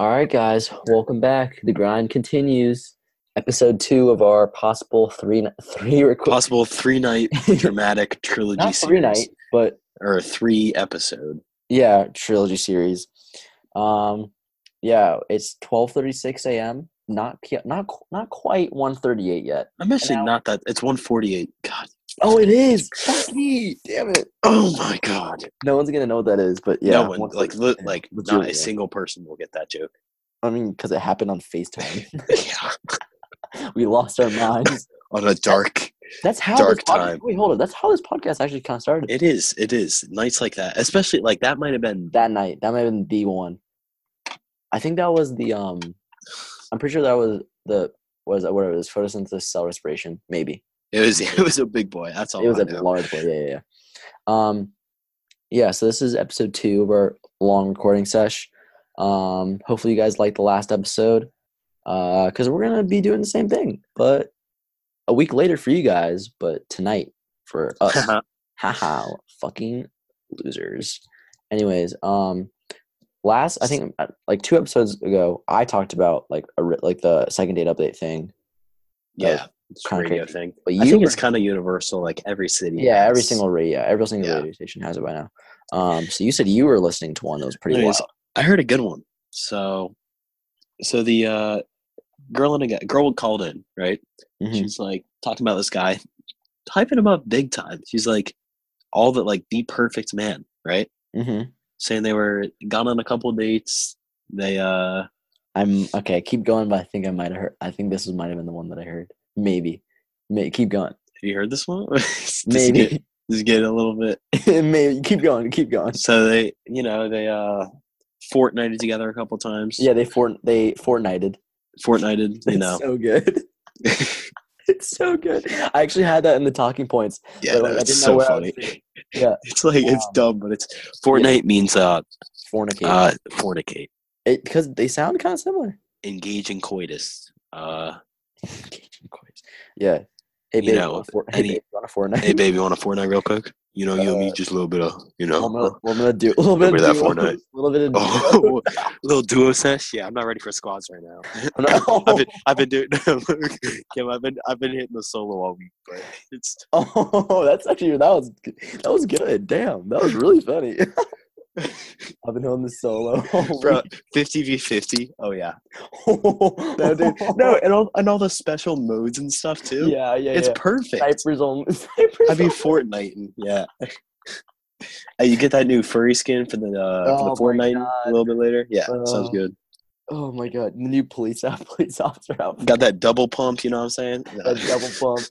All right, guys, welcome back. The grind continues. Episode two of our possible three three requ- Possible three night dramatic trilogy not series. three night, but Or a three episode. yeah, trilogy series. Um, yeah, it's twelve thirty six a.m. Not not not quite one thirty eight yet. I'm actually not that. It's 148. God. Oh, it is. Fuck me, damn it. Oh my God. No one's gonna know what that is, but yeah, no one, once, like, li- like, not legit, a single person will get that joke. I mean, because it happened on Facetime. yeah. we lost our minds. On a dark. That's how Dark this pod- time. Wait, hold on. That's how this podcast actually kind of started. It is. It is. Nights like that. Especially, like, that might have been. that night. That might have been the one. I think that was the um. I'm pretty sure that was the was it whatever it was photosynthesis cell respiration maybe It was. It was a big boy. That's all it was I a know. large boy. yeah yeah yeah. Um, yeah. So this is episode two of our long recording sesh. Um, hopefully you guys liked the last episode. Uh, because we're gonna be doing the same thing, but a week later for you guys, but tonight for us. haha fucking losers anyways um last i think uh, like two episodes ago i talked about like a like the second date update thing yeah. It's a radio thing. but I you think were- it's kind of universal. Like, every city. yeah every single radio every single Yeah. radio station has it by now um so you said you were listening to one that was pretty Anyways, wild I heard a good one. So, so the uh, girl and a guy, girl called in, right? Mhm. She's like talking about this guy, hyping him up big time. She's like, all the like the perfect man, right? Mm-hmm. Saying they were gone on a couple dates. They uh, i'm okay keep going but i think i might have heard i think this was might have been the one that i heard maybe May, keep going have you heard this one? Maybe Get, just get a little bit. maybe keep going keep going So they, you know, they uh, fortnighted together a couple times. yeah they fort they fortnighted fortnighted. You know. so good It's so good. I actually had that in the talking points. yeah, like, I it's didn't know so where I was funny. Yeah. It's like it's Um, dumb, but it's Fortnite means uh Fornicate. uh fornicate, it, because they sound kind of similar. engage in coitus. Uh, yeah. Hey, You baby, know, want a for- hey, baby, want a Fortnite? hey baby, want a Fortnite real quick? You know, you and me, Uh, just a little bit of, you Well, I'm know, gonna, I'm gonna do a little bit of that duo, Fortnite? A little bit of oh, little duo sesh. Yeah, I'm not ready for squads right now. I've been, I've been doing, Kim, I've been, I've been hitting the solo all week, but it's Oh, that's actually that was that was good. Damn, that was really funny. I've been on the solo. bro, fifty v fifty. Oh yeah, no, dude, no, and all and all the special modes and stuff too. Yeah, yeah, it's yeah. perfect. Snipers on. I'd Fortnite, and yeah. Hey, you get that new furry skin for the uh, Oh for the Fortnite a little bit later. Yeah, sounds Oh. good. Oh my god, the new police out police officer outfit. Got that double pump. You know what I'm saying? that double pump.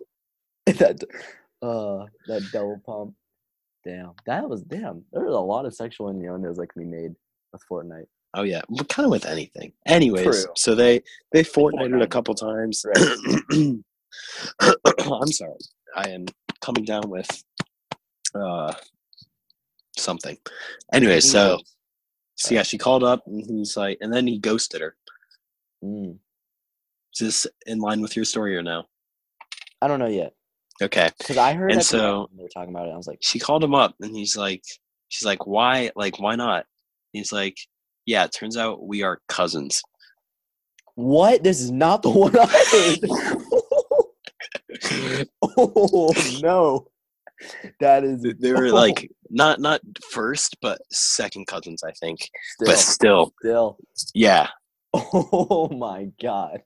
that uh that double pump. Damn. That was damn. There was a lot of sexual innuendos that can be made with Fortnite. Oh yeah, kind of with anything. Anyways, True. so they they Fortnited a couple times. I'm sorry, I am coming down with uh something. Anyway, so so yeah, she called up and he's like, and then he ghosted her. Mm. Is this in line with your story or no? I don't know yet. Okay. Because I heard And so- they were talking about it. I was like, she called him up and he's like she's like why like why not he's like yeah it turns out we are cousins What? This is not the one I heard. oh no. That is it. they were like not not first but second cousins i think still, but still still. yeah Oh my god.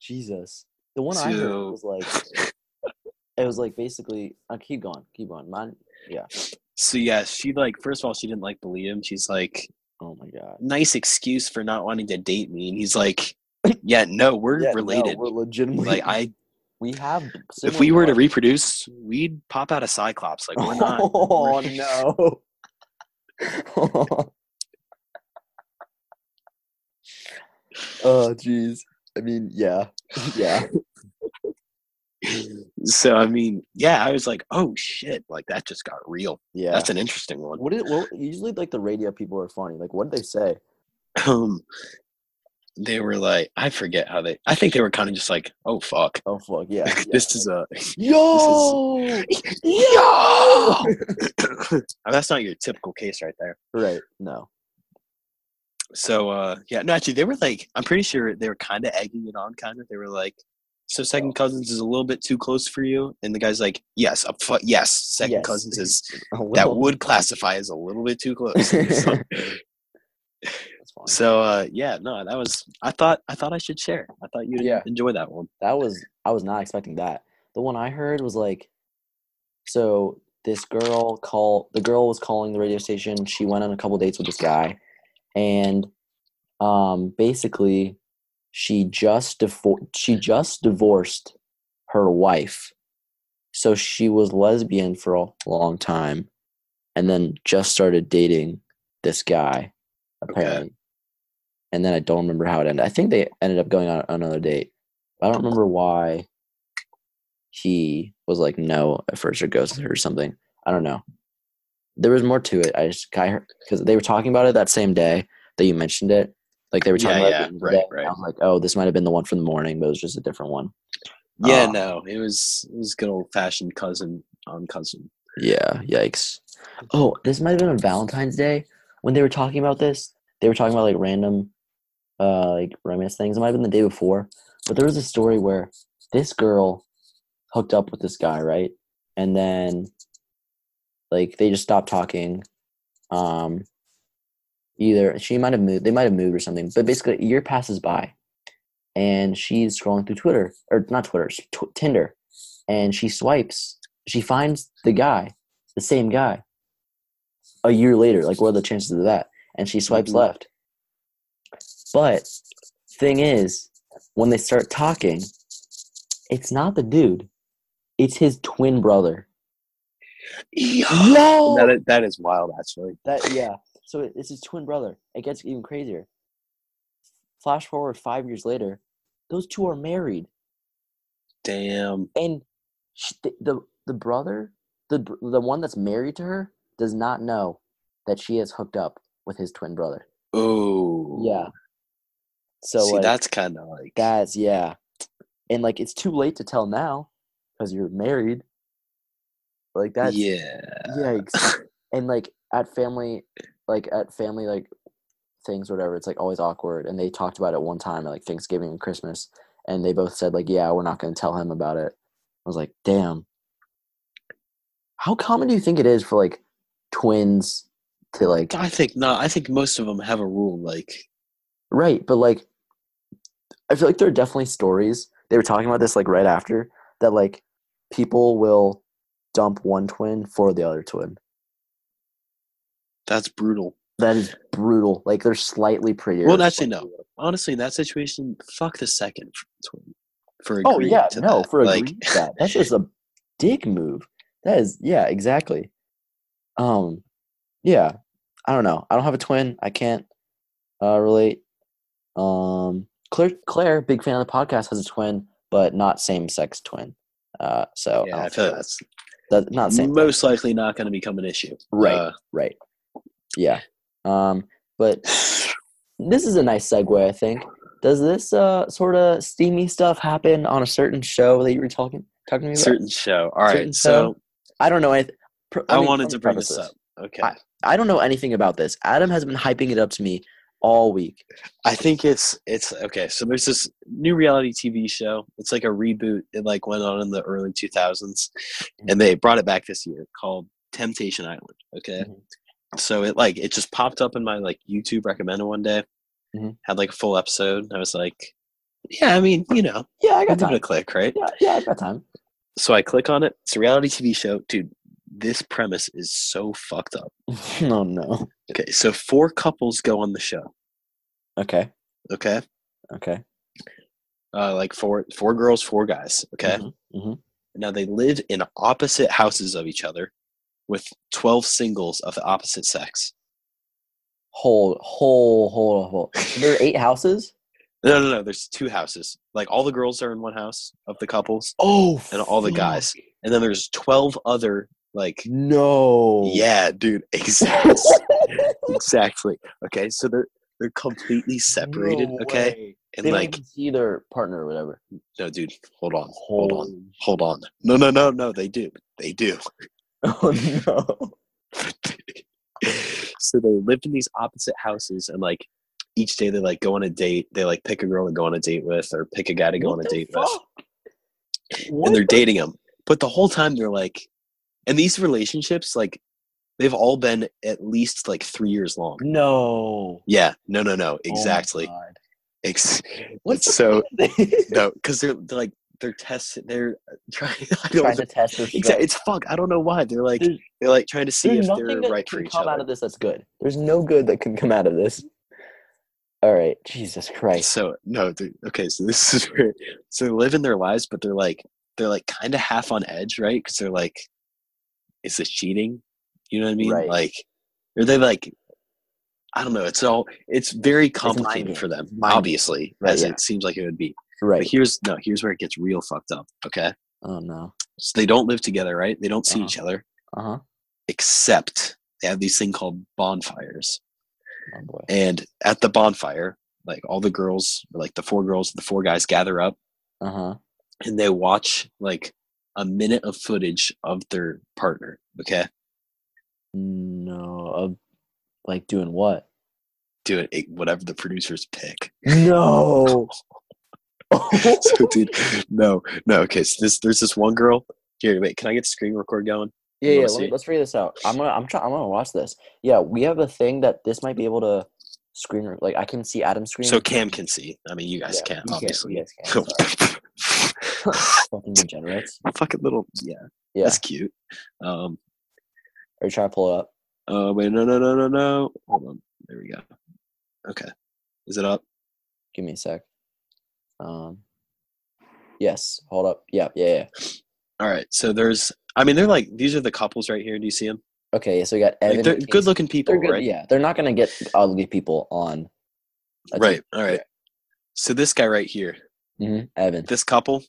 Jesus. The one I heard was like it was like basically uh, keep going, keep going. Mine yeah. so yeah she like first of all she didn't like believe him she's like Oh my god. nice excuse for not wanting to date me and he's like yeah no we're Yeah, no, related we're legitimately like i we have if we were to reproduce we'd pop out a cyclops like we're not Oh we're- no. oh jeez. I mean, yeah. Yeah. so i mean yeah i was like oh shit like that just got real Yeah. that's an interesting one what is what usually like the radio people are funny. Like what did they say? um they were like i forget how they i think they were kind of just like oh fuck Oh fuck, yeah. yeah. this is a Yo yo that's not your typical case right there Right. No. So uh yeah, no actually they were like I'm pretty sure they were kinda egging it on kind of. They were like so second Oh. cousins is a little bit too close for you, and the guy's like, "Yes, a fu- yes, second Yes. cousins is that would classify as a little bit too close." so, so, uh, yeah, no, that was. I thought I thought I should share. I thought you'd Yeah. enjoy that one. That was I was not expecting that. The one I heard was like so this girl call the girl was calling the radio station. She went on a couple dates with this guy and um basically she just she just divorced her wife. So she was lesbian for a long time and then just started dating this guy apparently. And then I don't remember how it ended. I think they ended up going on another date. I don't remember why he was like no at first or ghosted her or something. I don't know. There was more to it. I just I because they were talking about it that same day that you mentioned it. Like they were talking Yeah, about yeah, it. the end of the right, right. I was like, oh, this might have been the one from the morning, but it was just a different one. Yeah, Uh, no, it was it was good old fashioned cousin on cousin. Yeah, yikes. Oh, this might have been on Valentine's Day when they were talking about this. They were talking about like random uh like romance things. It might have been the day before. But there was a story where this girl hooked up with this guy, right? And then like they just stopped talking. Um either she might have moved they might have moved or something. But basically a year passes by and she's scrolling through Twitter or not Twitter, tw- Tinder. And she swipes she finds the guy, the same guy, a year later. Like, what are the chances of that? And she swipes Mhm. left. But thing is, when they start talking, it's not the dude; it's his twin brother. No, that is, that is wild, actually. that yeah. So it- it's his twin brother. It gets even crazier. Flash forward five years later, those two are married. Damn. and sh the, the the brother the the one that's married to her does not know that she is hooked up with his twin brother Oh. yeah so See, like that's kind of like that's yeah and like it's too late to tell now because you're married like that's yeah. yikes and like at family like at family like things whatever it's like always awkward and they talked about it one time at like thanksgiving and christmas and they both said like yeah we're not going to tell him about it i was like damn how common do you think it is for like twins to like I think not. I think most of them have a rule like right but like i feel like there are definitely stories they were talking about this like right after that like people will dump one twin for the other twin that's brutal. that is brutal like they're slightly prettier Well, actually, no. Honestly, in that situation, fuck the second twin for Oh yeah, to no, that. for like agreeing that. That's just a dick move. That is yeah, exactly. Um yeah. I don't know. I don't have a twin. I can't uh relate. Um Claire Claire, big fan of the podcast, has a twin, but not same sex twin. Uh so yeah, I I feel feel that's that, not same thing. most likely not going to become an issue. Right. Uh, Right. Yeah. Um but this is a nice segue, I think. Does this uh sort of steamy stuff happen on a certain show that you were talking talking to me about? certain show. All Certain right. So I don't know anything. pr- I, mean, wanted to bring this up. Okay. I- I don't know anything about this. Adam has been hyping it up to me all week. I think it's it's okay. So there's this new reality TV show. It's like a reboot. It like went on in the early 2000s, and they brought it back this year called Temptation Island. Okay, Mhm. so it like it just popped up in my like YouTube recommended one day. Mhm. Had like a full episode. I was like, yeah, I mean, you know, Yeah, I got give it a time. click, right? Yeah, yeah, I got time. So I click on it. It's a reality TV show, dude. This premise is so fucked up. oh no. Okay, so four couples go on the show. Okay, Okay, okay. uh, like four four girls, four guys. Okay. Mhm, mhm. Now they live in opposite houses of each other with 12 singles of the opposite sex. Hold, hold, hold, hold. There are eight houses. No, no, no. There's two houses. Like all the girls are in one house of the couples Oh, and all the guys. And then there's 12 other, like, No. yeah, dude. Exactly. exactly. Okay. So they're, they're completely separated. No okay. way. And They like, see their partner or whatever. no, dude, hold on. Hold on. Hold on. No, no, no, no. They do. They do. Oh no. so they lived in these opposite houses and like each day they like go on a date. They like pick a girl to go on a date with, or pick a guy to go What on a date with. What and they're the- dating him. But the whole time they're like, and these relationships like they've all been at least like three years long. No. Yeah, no, no, no, Oh exactly. God. Ex- What's it's so point? no, because they're, they're like they're testing. They're uh, trying. I don't trying know. to test their Exactly. It's fuck. I don't know why. They're like There's- they're like trying to see if they're that right for can each come other. out of this that's good. There's no good that can come out of this. All right, Jesus Christ. So no, they- okay. So this is where so they're living their lives, but they're like they're like kind of half on edge, right? Because they're like, is this cheating? You know what I mean? Right. Like, are they like? I don't know. It's all. It's very complicated for them, mind obviously, Right, as yeah. it seems like it would be. Right. But here's no. Here's where it gets real fucked up. Okay, Oh no. so they don't live together, right? They don't see Uh-huh. each other, Uh huh. except they have these thing called bonfires. Oh. And at the bonfire, like all the girls, like the four girls, the four guys gather up Uh huh. and they watch like a minute of footage of their partner. Okay. No. Of like doing what? Doing it, whatever the producers pick. No. so, dude, no, no. Okay. So this, there's this one girl. Here, wait, can I get the screen record going? Yeah, yeah. Let let's figure this out. I'm gonna, I'm trying, I'm gonna watch this. Yeah, we have a thing that this might be able to screen. Like I can see Adam's screen. So Cam can see. I mean, you guys Yeah, can't, obviously. You guys can. Fucking degenerates. Fucking little, yeah, Yeah. that's cute. Um, Are you trying to pull it up? uh, wait, no, no, no, no, no. Hold on. There we go. Okay. Is it up? Give me a sec. Um. Yes. Hold up. Yeah. Yeah. Yeah. All right. So there's, I mean, they're like, these are the couples right here. Do you see them? Okay. So we got Evan. Like, they're good looking people, They're good. right? Yeah. They're not gonna get ugly people on. Right. All right. So this guy right here, Mm-hmm. Evan. this couple,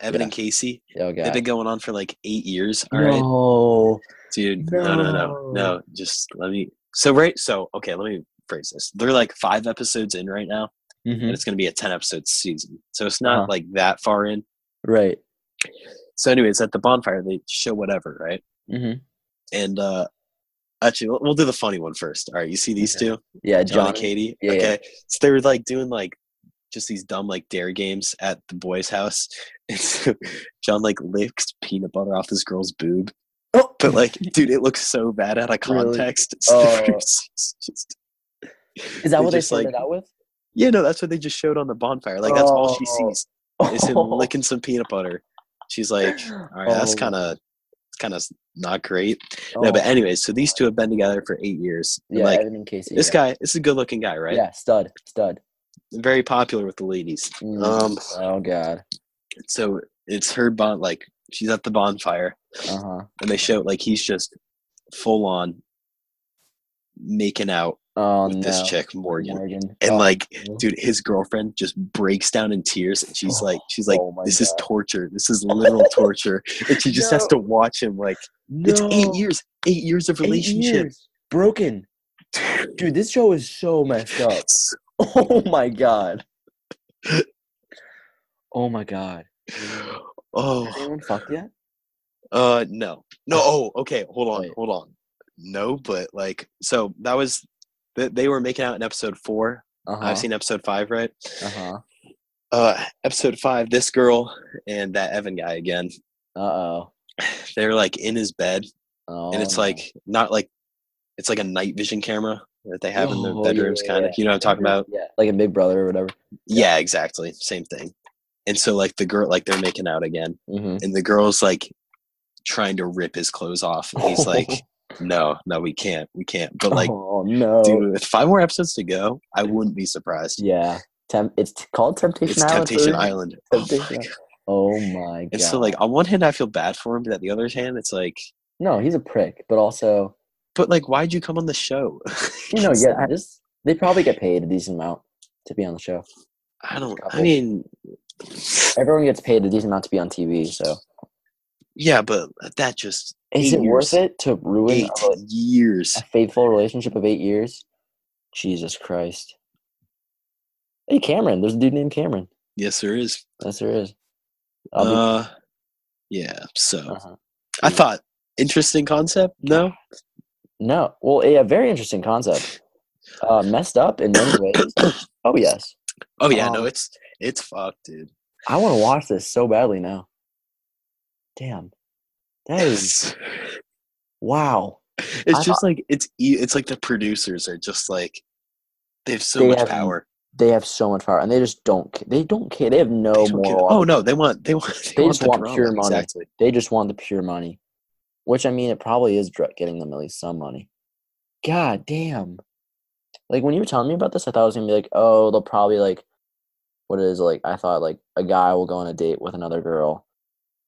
Evan Yeah. and Casey, Oh they've been going on for like eight years. All right. No. Dude, no, no, no, No. no. Just let me. So, right. So, okay, let me phrase this. They're like five episodes in right now, Mm-hmm. and it's going to be a 10 episode season. So it's not Uh-huh. like that far in. Right. So, anyways, at the bonfire, they show whatever, right? Mm-hmm. And, uh, Actually, we'll, we'll do the funny one first. All right, you see these two, Yeah. John, John. and Katie. Yeah, yeah. okay, so they were like doing like just these dumb like dare games at the boys' house, and so John like licks peanut butter off this girl's boob, Oh. but like, dude, it looks so bad out of context. So Oh. just, Is that what they started like- out with? yeah, no, that's what they just showed on the bonfire. Like that's all she Oh. sees is him licking some peanut butter. She's like, all right, that's Oh. kind of, it's kind of not great. No, oh but Oh. anyways, so these two have been together for eight years. And, yeah, like Evan and Casey. this yeah. guy, this is a good-looking guy, right? Yeah, stud, stud. Very popular with the ladies. Mm. Um, oh god. so it's her bon like she's at the bonfire, Uh huh. and they show like he's just full on making out Oh with no. this chick Morgan. Morgan. And Oh, like, no. dude, his girlfriend just breaks down in tears, and she's like, she's like, Oh "This is torture. This is literal torture." And she just has to watch him. Like, it's eight years, eight years of relationship. years. Broken. Dude, this show is so messed up. It's- Oh my god. Oh my god. Has oh, anyone fucked yet? uh, no, no. Oh, okay. Hold on, Wait. hold on. No, but like, so that was they, they were making out in episode four. Uh-huh. I've seen episode five, right? Uh-huh. Uh, episode five. This girl and that Evan guy again. Uh-oh. They're like in his bed, Oh, and it's no. like not like it's like a night vision camera that they have in their Oh, bedrooms, yeah, kind of. yeah. You know what I'm talking about? Yeah, like a big brother or whatever. Yeah, exactly. Same thing. And so like the girl, like they're making out again, Mm-hmm. and the girl's like trying to rip his clothes off, and he's like, "No, no, we can't, we can't." But like, oh no. dude, with five more episodes to go, I wouldn't be surprised. Yeah. Tem- it's t- called Temptation It's Island. Temptation Island. Oh my God. Oh my god. And so like on one hand, I feel bad for him, but at the other hand, it's like, no, he's a prick, but also, but like, why'd you come on the show? you know, yeah, this they probably get paid a decent amount to be on the show. I don't. I mean, Everyone gets paid a decent amount to be on TV, so yeah, but that just is it worth it to ruin eight a, years. a faithful relationship of eight years? Jesus Christ. Hey, Cameron. There's a dude named Cameron. Yes, there is. Yes, there is. Uh, yeah. So uh-huh. I thought interesting concept. No, No. Well, yeah, very interesting concept. Uh, messed up in many ways. oh yes, Oh yeah, no, Um, it's it's fucked, dude. I want to watch this so badly now. Damn, that is wow. it's I just like it's it's like the producers are just like they have so They much have power. They have so much power, and they just don't. They don't care. They have no They moral. Oh no, they want they want they, They want just the want drama, pure money. Exactly. They just want the pure money, which I mean, it probably is getting them at least some money. God damn! Like when you were telling me about this, I thought it was gonna be like, oh, they'll probably like, what it is like. I thought like a guy will go on a date with another girl,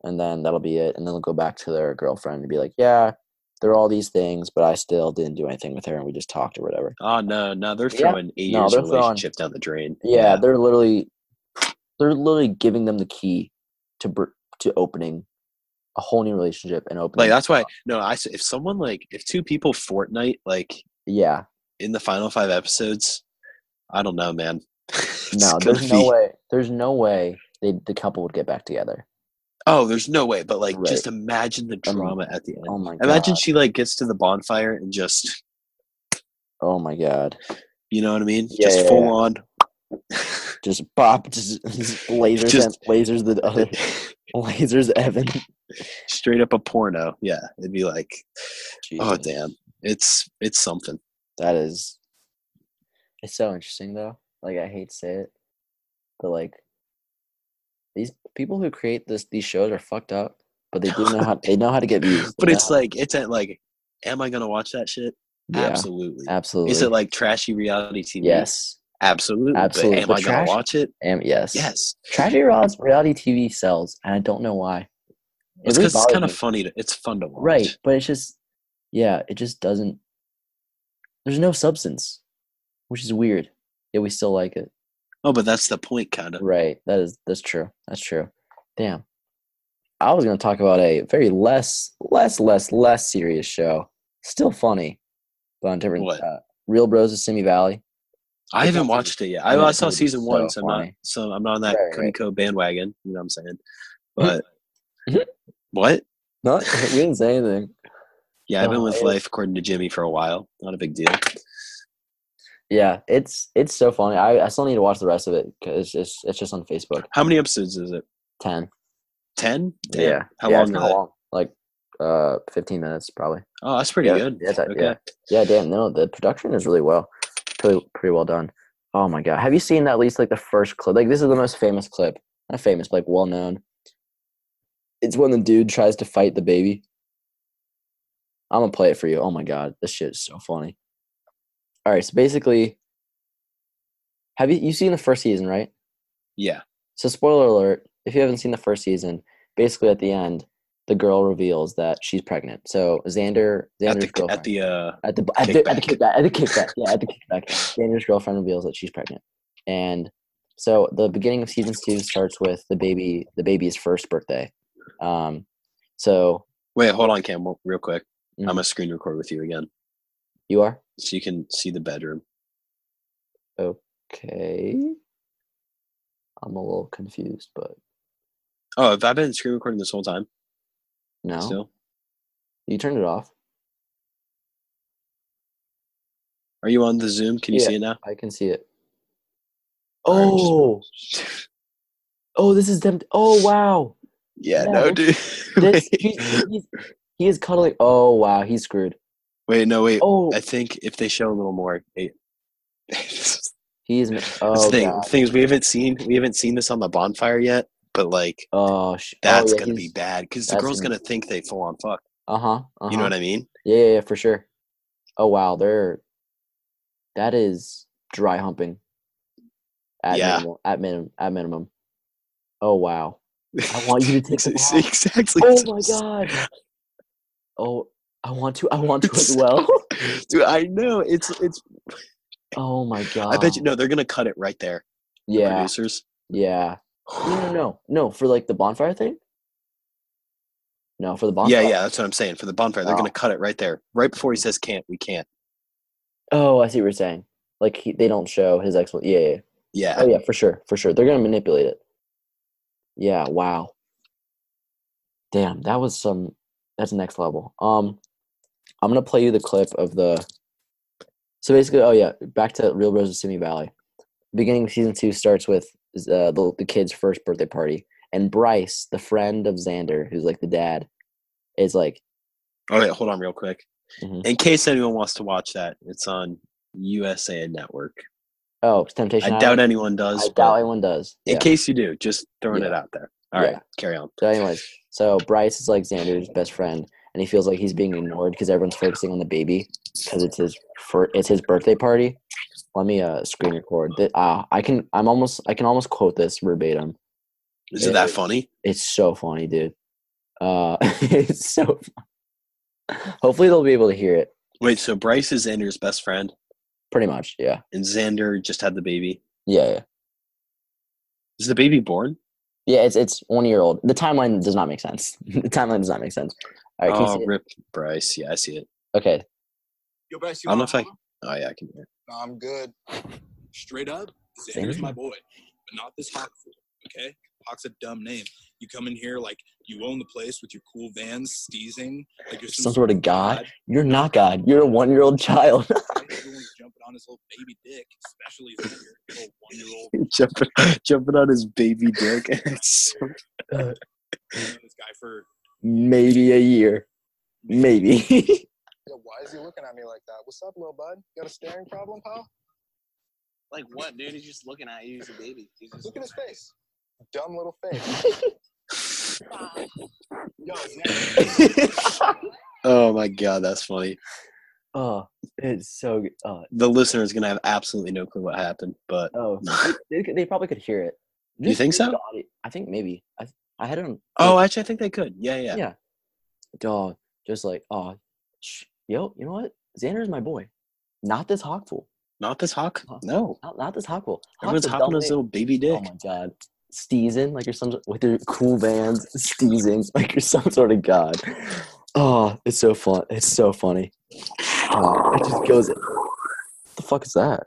and then that'll be it, and then they'll go back to their girlfriend and be like, yeah, there are all these things, but I still didn't do anything with her, and we just talked or whatever. Oh no, no, they're Yeah. throwing eight No, years they're throwing- relationship down the drain. Yeah, they're literally, they're literally giving them the key to br- to opening a whole new relationship and open. like that's why no, I if someone like if two people Fortnite like yeah, in the final five episodes, I don't know, man. No, there's no be- way. There's no way they the couple would get back together. Oh, there's no way. But like, Right. just imagine the Um, drama at the end. Oh my god. Imagine she like gets to the bonfire and just, Oh my god. you know what I mean? Yeah, just yeah, full yeah. on. Just pop. Just, just lasers. Just- lasers the other. lasers Evan. Straight up a porno. Yeah, it'd be like, oh damn, it's it's something. That is. It's so interesting though. Like I hate to say it, but like these people who create this these shows are fucked up, but they do know how they know how to get views. But it's like it's at like, am I gonna watch that shit? yeah, Absolutely. absolutely. Is it like trashy reality TV? yes, absolutely. Absolutely. But am But I gonna watch it? and yes, Yes. Tragedy reality, reality TV sells, and I don't know why. It It's really it's kind of funny. To, it's fun to watch. right, but it's just, yeah, it just doesn't. There's no substance, which is weird. Yet we still like it. Oh, but that's the point, kind of. Right. That is that's true. That's true. Damn. I was gonna talk about a very less, less, less, less serious show. Still funny, but on different. What? Uh, Real Bros of Simi Valley. I haven't watched it yet. I I, know, I it's saw season one, so so I'm not so I'm not on that Right, right. Bandwagon. You know what I'm saying? But what? Not you didn't say anything. Yeah, I've been with life according to Jimmy for a while. Not a big deal. Yeah, it's it's so funny. I, I still need to watch the rest of it because it's just it's just on Facebook. How many episodes is it? Ten. Ten? Yeah. How yeah, long it's are kinda they? long. Like uh, fifteen minutes probably. Oh, that's pretty Yeah, good. yeah, okay. yeah. Yeah, damn. No, the production is really well, pretty pretty well done. Oh my god, have you seen at least like the first clip? Like this is the most famous clip, not famous, but like well known. It's when the dude tries to fight the baby. I'm gonna play it for you. Oh my god, this shit is so funny. All right, so basically, have you you seen the first season, right? Yeah. So spoiler alert, if you haven't seen the first season, basically at the end, the girl reveals that she's pregnant. So Xander, Xander's At the girlfriend at the uh at the at the, at the Kickback. at the kickback yeah at the kickback Xander's girlfriend reveals that she's pregnant and so the beginning of season two starts with the baby the baby's first birthday um so wait, hold on, Cam, real quick. Mhm. I'm gonna screen record with you again. you are So you can see the bedroom. okay i'm a little confused but Oh, have I been screen recording this whole time? No Still? you turned it off Are you on the Zoom? Can you Yeah. see it now? i can see it just- oh oh this is them oh wow Yeah, Yeah, no, dude. this he's, he's, he is cuddling oh wow he's screwed wait, no, wait. oh I think if they show a little more, it, he's oh thing, God. things we haven't seen. We haven't seen this on the bonfire yet, but like oh sh- that's oh, yeah, gonna be bad because the girl's gonna- gonna think they full on fuck. uh-huh, uh-huh. You know what I mean? Yeah, yeah, for sure. Oh wow, they're that is dry humping. At Yeah. minimum, at minimum, at minimum. Oh wow. I want you to take exactly. Oh my god. Oh, I want to. I want to as well. dude. I know it's it's. Oh my god. I bet you no. They're gonna cut it right there. the Yeah, producers. yeah. No, no, no, no. For like the bonfire thing. No, for the bonfire. Yeah, yeah. That's what I'm saying. For the bonfire, they're Oh. gonna cut it right there, right before he says can't. We can't. Oh, I see what you're saying. Like he, they don't show his. Yeah, yeah, yeah. Yeah. Oh yeah, for sure, for sure. They're gonna manipulate it. Yeah. Wow. Damn, that was some. That's next level. Um, I'm gonna play you the clip of the So basically, oh yeah, back to Real Bros of Simi Valley. Beginning of season two starts with uh, the the kid's first birthday party, and Bryce, the friend of Xander, who's like the dad, is like, All right, hold on real quick. Mhm. In case anyone wants to watch that, it's on USA Network. oh, it's Temptation I Island. doubt anyone does. I doubt anyone does. in Yeah. case you do, just throwing it out there. All right, Yeah. carry on. So, anyways, so Bryce is like Xander's best friend, and he feels like he's being ignored because everyone's focusing on the baby because it's his for it's his birthday party. Let me uh screen record. Th- Uh, I can. I'm almost. I can almost quote this verbatim. Is it that funny? It's so funny, dude. Uh, it's so. Fun. Hopefully, they'll be able to hear it. Wait, so Bryce is Xander's best friend, Pretty much, yeah, and Xander just had the baby. yeah, yeah. Is the baby born? Yeah, it's it's one year old. The timeline does not make sense. the timeline does not make sense. All right, can you oh, see it? rip Bryce. Yeah, I see it. okay. Yo, Bryce, I don't know if I. Oh yeah, I can hear. it. No, I'm good. Straight up, Same Xander's my boy, but not this hot fool. Okay, Hawk's a dumb name. You come in here like you own the place with your cool vans, steezing like you're Some sort of god. You're not God. You're a one year old child. Everyone's jumping on his little baby dick, especially Xander, little one-year-old. jumping, jumping on his baby dick. It's so- uh, known this guy for Maybe a year. Maybe. Yo, why is he looking at me like that? What's up, little bud? You Got a staring problem, pal? Like what, dude? He's just looking at you. He's a baby. He's just Look at his face. Dumb little face. Oh my god, that's funny. oh, it's so good. Oh, The listener is gonna have absolutely no clue what happened, but oh. they, they, they probably could hear it. You think so? audio- I think maybe. I I had it on. oh, actually, I think they could. Yeah, yeah. yeah. Dog, just like oh, sh- yo, you know what? Xander is my boy. Not this hawk fool. Not this hawk. Huh. No, Not, not this hawk fool. everyone's Hawk's hopping his little baby dick. Oh my god. Steezing like you're some with your cool bands, steezing like you're some sort of god. Oh, it's so fun. It's so funny. Oh, it just goes. the fuck is that?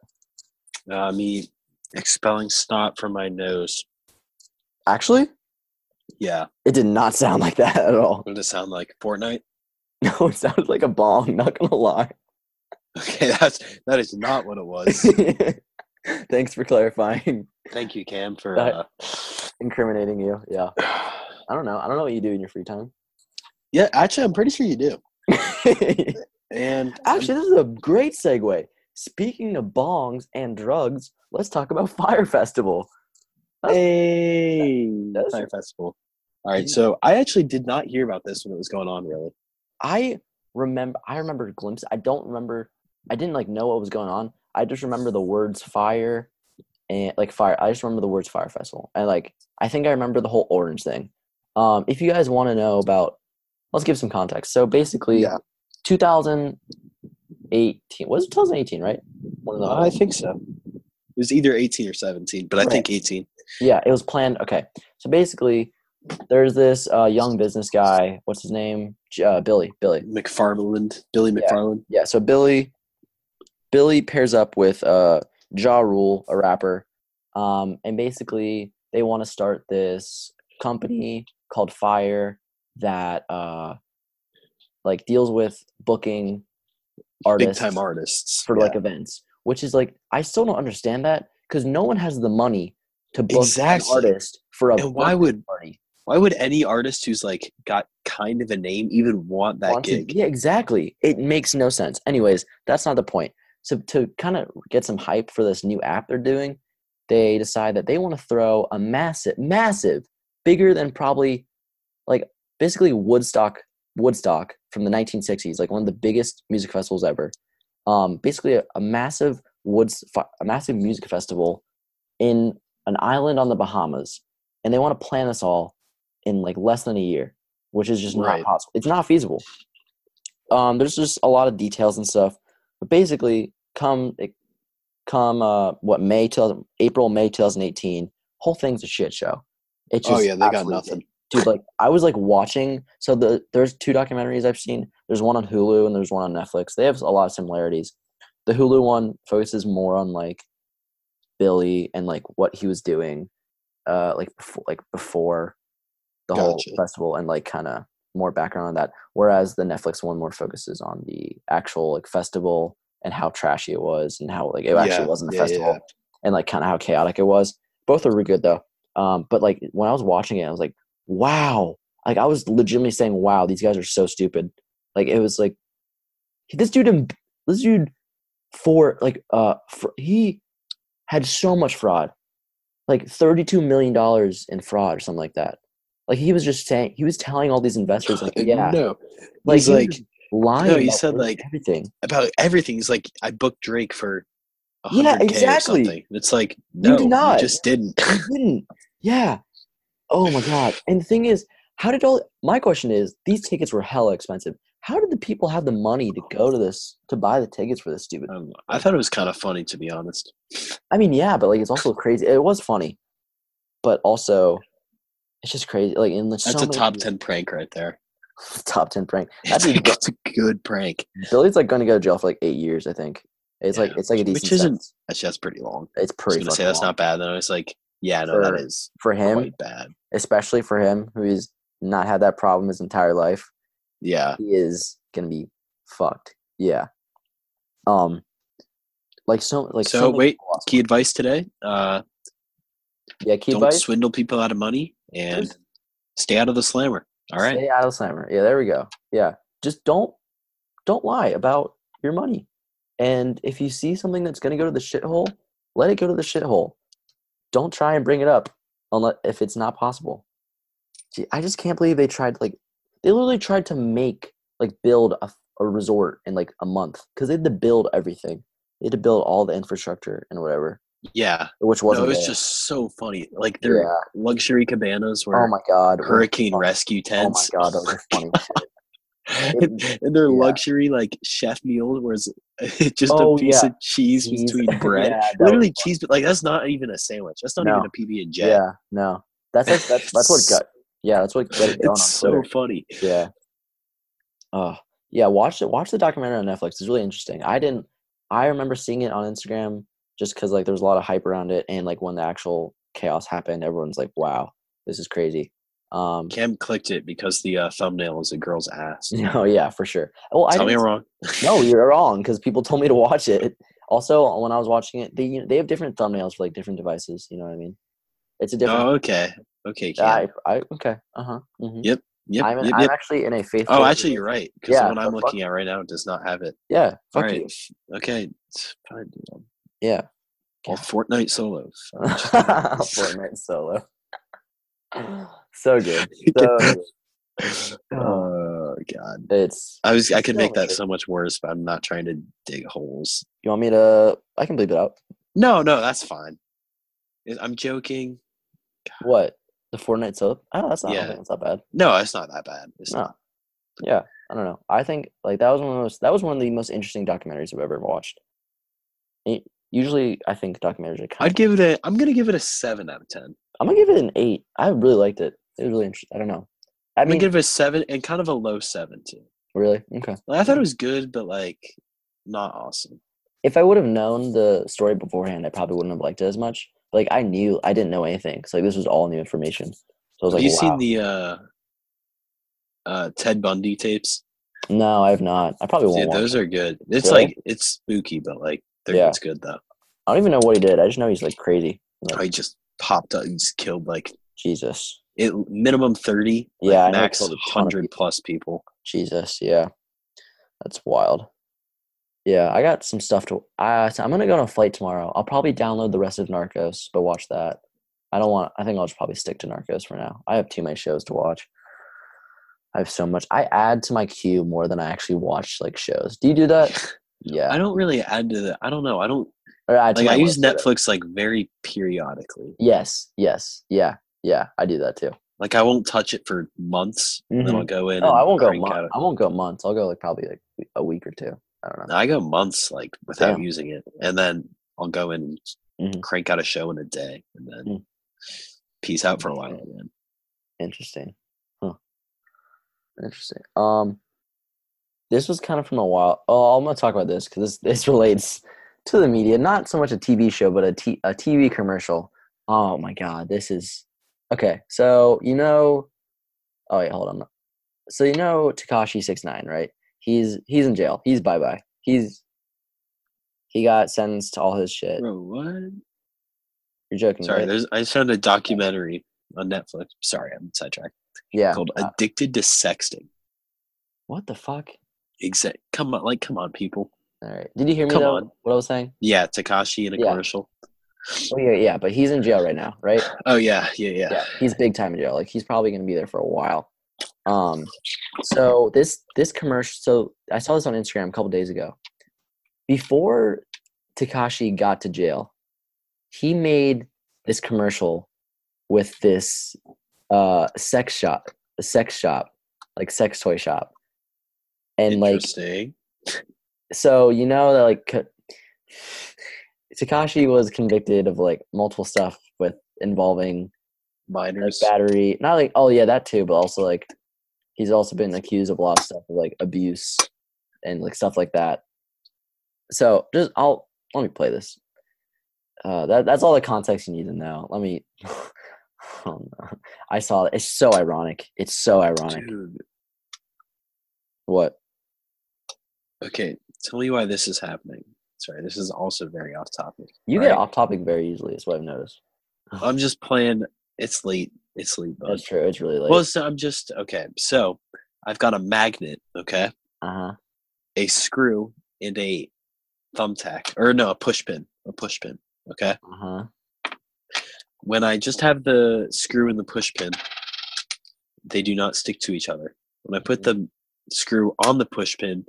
Uh, me expelling snot from my nose. Actually, Yeah. it did not sound like that at all. What does it sound like? Fortnite? No, it sounded like a bong. Not gonna lie. Okay, that's that is not what it was. Thanks for clarifying. Thank you, Cam, for uh, Incriminating you. Yeah. I don't know. I don't know what you do in your free time. Yeah, actually I'm pretty sure you do. And Actually, this is a great segue. Speaking of bongs and drugs, let's talk about Fyre Festival. That's- Hey, that's- Fyre Festival. All right, so I actually did not hear about this when it was going on. Really, I remember. I remember glimpses. I don't remember. I didn't like know what was going on. I just remember the words fire and like fire. I just remember the words Fyre Festival and like I think I remember the whole orange thing. Um, if you guys want to know about, let's give some context. So basically, Yeah. 2018 was it 2018, right? One of the- I think so. It was either 18 or 17, but I think 18. Yeah, it was planned. Okay, so basically, there's this uh, young business guy. What's his name? Uh, Billy. Billy. McFarland, Billy Yeah. McFarland. Yeah. So Billy, Billy pairs up with uh, Ja Rule, a rapper, um, and basically they want to start this company called Fyre that uh, like deals with booking artists, Big time artists for yeah. like events, which is like I still don't understand that because no one has the money to book Exactly. an artist for a And why would party. why would any artist who's like got kind of a name even want that want to- gig? yeah, exactly. It makes no sense. Anyways, that's not the point. So to kind of get some hype for this new app they're doing, they decide that they want to throw a massive, massive, bigger than probably like basically Woodstock, Woodstock from the 1960s, like one of the biggest music festivals ever. Um, basically a, a massive woods, a massive music festival in an island on the Bahamas, and they want to plan this all in like less than a year, which is just Right. not possible. It's not feasible. Um, there's just a lot of details and stuff, but basically, come it, come uh, what May till April May 2018, whole thing's a shit show. It's just Oh yeah, they got nothing. dude like i was like watching so the there's two documentaries i've seen there's one on hulu and there's one on netflix they have a lot of similarities the hulu one focuses more on like billy and like what he was doing uh like before like before the whole festival and like kind of more background on that whereas the netflix one more focuses on the actual like festival and how trashy it was and how like it Yeah, actually wasn't a yeah, festival yeah. and like kind of how chaotic it was. Both are really good though. Um, but like when I was watching it, I was like, wow. Like I was legitimately saying, wow, these guys are so stupid. Like it was like this dude, this dude for like uh fr- he had so much fraud, like thirty-two million dollars in fraud or something like that. Like he was just saying, he was telling all these investors, like, yeah, no. like He's like lying. no, he about said, like, everything. about everything. He's like, I booked Drake for Yeah, hundred K or exactly. It's like You no, did not. just didn't. He didn't. Yeah. Oh my god. And the thing is, how did all my question is, these tickets were hella expensive. How did the people have the money to go to this to buy the tickets for this stupid? Um, I thought it was kind of funny to be honest. I mean, yeah, but like it's also crazy. It was funny, but also it's just crazy. Like in the That's so a top people- ten prank right there. top ten prank. That's it's a good prank. Billy's like going to go to jail for like eight years. I think it's like it's like a which decent. isn't- sentence. Actually, that's pretty long. It's pretty. I was gonna say that's long. not bad. Then I was like, yeah, no, that For- is for him, quite bad. especially for him who's not had that problem his entire life. Yeah, he is gonna be fucked. Yeah. Um. Like so, like So, many wait, key advice today: uh, Yeah, key advice. don't advice. swindle people out of money and stay out of the slammer. All right. Stay out of the slammer. Yeah, there we go. Yeah, just don't don't lie about your money. And if you see something that's gonna go to the shithole, let it go to the shithole. Don't try and bring it up unless if it's not possible. Gee, I just can't believe they tried like they literally tried to make like build a, a resort in like a month because they had to build everything. They had to build all the infrastructure and whatever, Yeah. which wasn't. it was there. just so funny. Like their yeah. luxury cabanas were Oh my god. hurricane rescue Oh my tents. god, funny. and, their yeah. luxury like chef meal was just Oh, a piece yeah. of cheese Cheese. between bread. Literally cheese, but like that's not even a sandwich. That's not No. even a PB and J. Yeah, no. That's like that's that's what got yeah, that's what got it It's so funny. Yeah. Oh, yeah, watch it watch the documentary on Netflix. It's really interesting. I didn't I remember seeing it on Instagram just cuz like there was a lot of hype around it and like when the actual chaos happened, everyone's like, "Wow, this is crazy." Um Cam clicked it because the uh, thumbnail is a girl's ass. no, yeah, for sure. Well, I Tell me didn't- I'm wrong. No, you're wrong because people told me to watch it. Also, when I was watching it, they you know, they have different thumbnails for like different devices, you know what I mean? It's a different Oh, okay. Okay, Cam. I, I okay. Uh-huh. mhm. Yep, yep, I'm, yep, I'm actually in a faith. Oh, actually, you're right. Because Yeah, the one I'm fuck- looking at right now does not have it. Yeah. All Fuck right. you. Okay. Fine. Yeah. Well, Fortnite solo. Fortnite solo. so good. So good. oh god. It's. I was I could make that so much worse, but I'm not trying to dig holes. You want me to? I can bleep it out. No, no, that's fine. I'm joking. What? The Fortnite solo? Oh, that's not. Yeah. that's not bad. No, it's not that bad. It's No. not. Yeah. I don't know. I think like that was one of the most. That was one of the most interesting documentaries I've ever watched. Usually, I think documentaries are kind. I'd give it a. I'm gonna give it a seven out of ten. I'm gonna give it an eight. I really liked it. It was really interesting. I don't know. I I'm mean, gonna give it a seven and kind of a low seven too. really? Okay. Like, I thought it was good, but like not awesome. if I would have known the story beforehand, I probably wouldn't have liked it as much. Like I knew I didn't know anything, so like this was all new information. So I was Have like, you wow. seen the uh, uh, Ted Bundy tapes? no, I have not. I probably won't. Dude, those it. are good. It's Really? like it's spooky, but like they're Yeah. it's good though. I don't even know what he did. I just know he's like crazy. Oh, like, I just popped up and just killed like Jesus, it minimum thirty. Yeah, he max hundred plus people. Jesus, yeah, that's wild. Yeah, I got some stuff to. I I'm gonna go on a flight tomorrow. I'll probably download the rest of Narcos, but watch that. I don't want. I think I'll just probably stick to Narcos for now. I have too many shows to watch. I have so much. I add to my queue more than I actually watch like shows. Do you do that? Yeah. I don't really add to the. I don't know. I don't Or add like. I use Netflix like very periodically. Yes. Yes. Yeah. Yeah. I do that too. Like I won't touch it for months. And then. I'll go in. Oh, I won't go. I won't go months. I'll go like probably like a week or two. I don't know. I go months like without Damn. using it, and then I'll go in and Mhm. crank out a show in a day, and then Mm. peace out for a while again. Interesting. Huh. Interesting. Um, this was kind of from a while. Oh, I'm gonna talk about this because this this relates to the media. Not so much a TV show, but a t- a TV commercial. Oh my god, this is okay. So you know, oh wait, hold on. So you know Tekashi six nine, right? He's he's in jail. He's bye bye. He's He got sentenced to all his shit. Bro, what? You're joking, Sorry, right? there's I just found a documentary on Netflix. Sorry, I'm sidetracked. Yeah. Called uh, Addicted to Sexting. what the fuck? Exact. Come on, like, come on, people. All right. Did you hear me Come though? on. What I was saying? Yeah, Tekashi in a Yeah. commercial. Oh yeah, yeah. But he's in jail right now, right? Oh yeah, yeah, yeah. yeah, he's big time in jail. Like he's probably gonna be there for a while. Um, so this this commercial. So I saw this on Instagram a couple days ago. Before Tekashi got to jail, he made this commercial with this uh sex shop, a sex shop, like sex toy shop, and like so you know that like Tekashi was convicted of like multiple stuff with involving like Minors. battery not like oh yeah that too but also like he's also been accused of a lot of stuff of like abuse and like stuff like that. So just i'll let me play this. Uh that that's all the context you need to know. Let me oh no. I saw it. It's so ironic. It's so ironic. Dude. what Okay, tell me why this is happening. Sorry, this is also very off topic. you right? get off topic very easily is what i've noticed I'm just playing. It's late. It's late, bud. that's true it's really late Well, so I'm just okay. So I've got a magnet. Okay, uh-huh a screw and a thumbtack, or no, a push pin. A push pin. Okay. uh-huh When I just have the screw and the push pin, they do not stick to each other. When I put the screw on the push pin,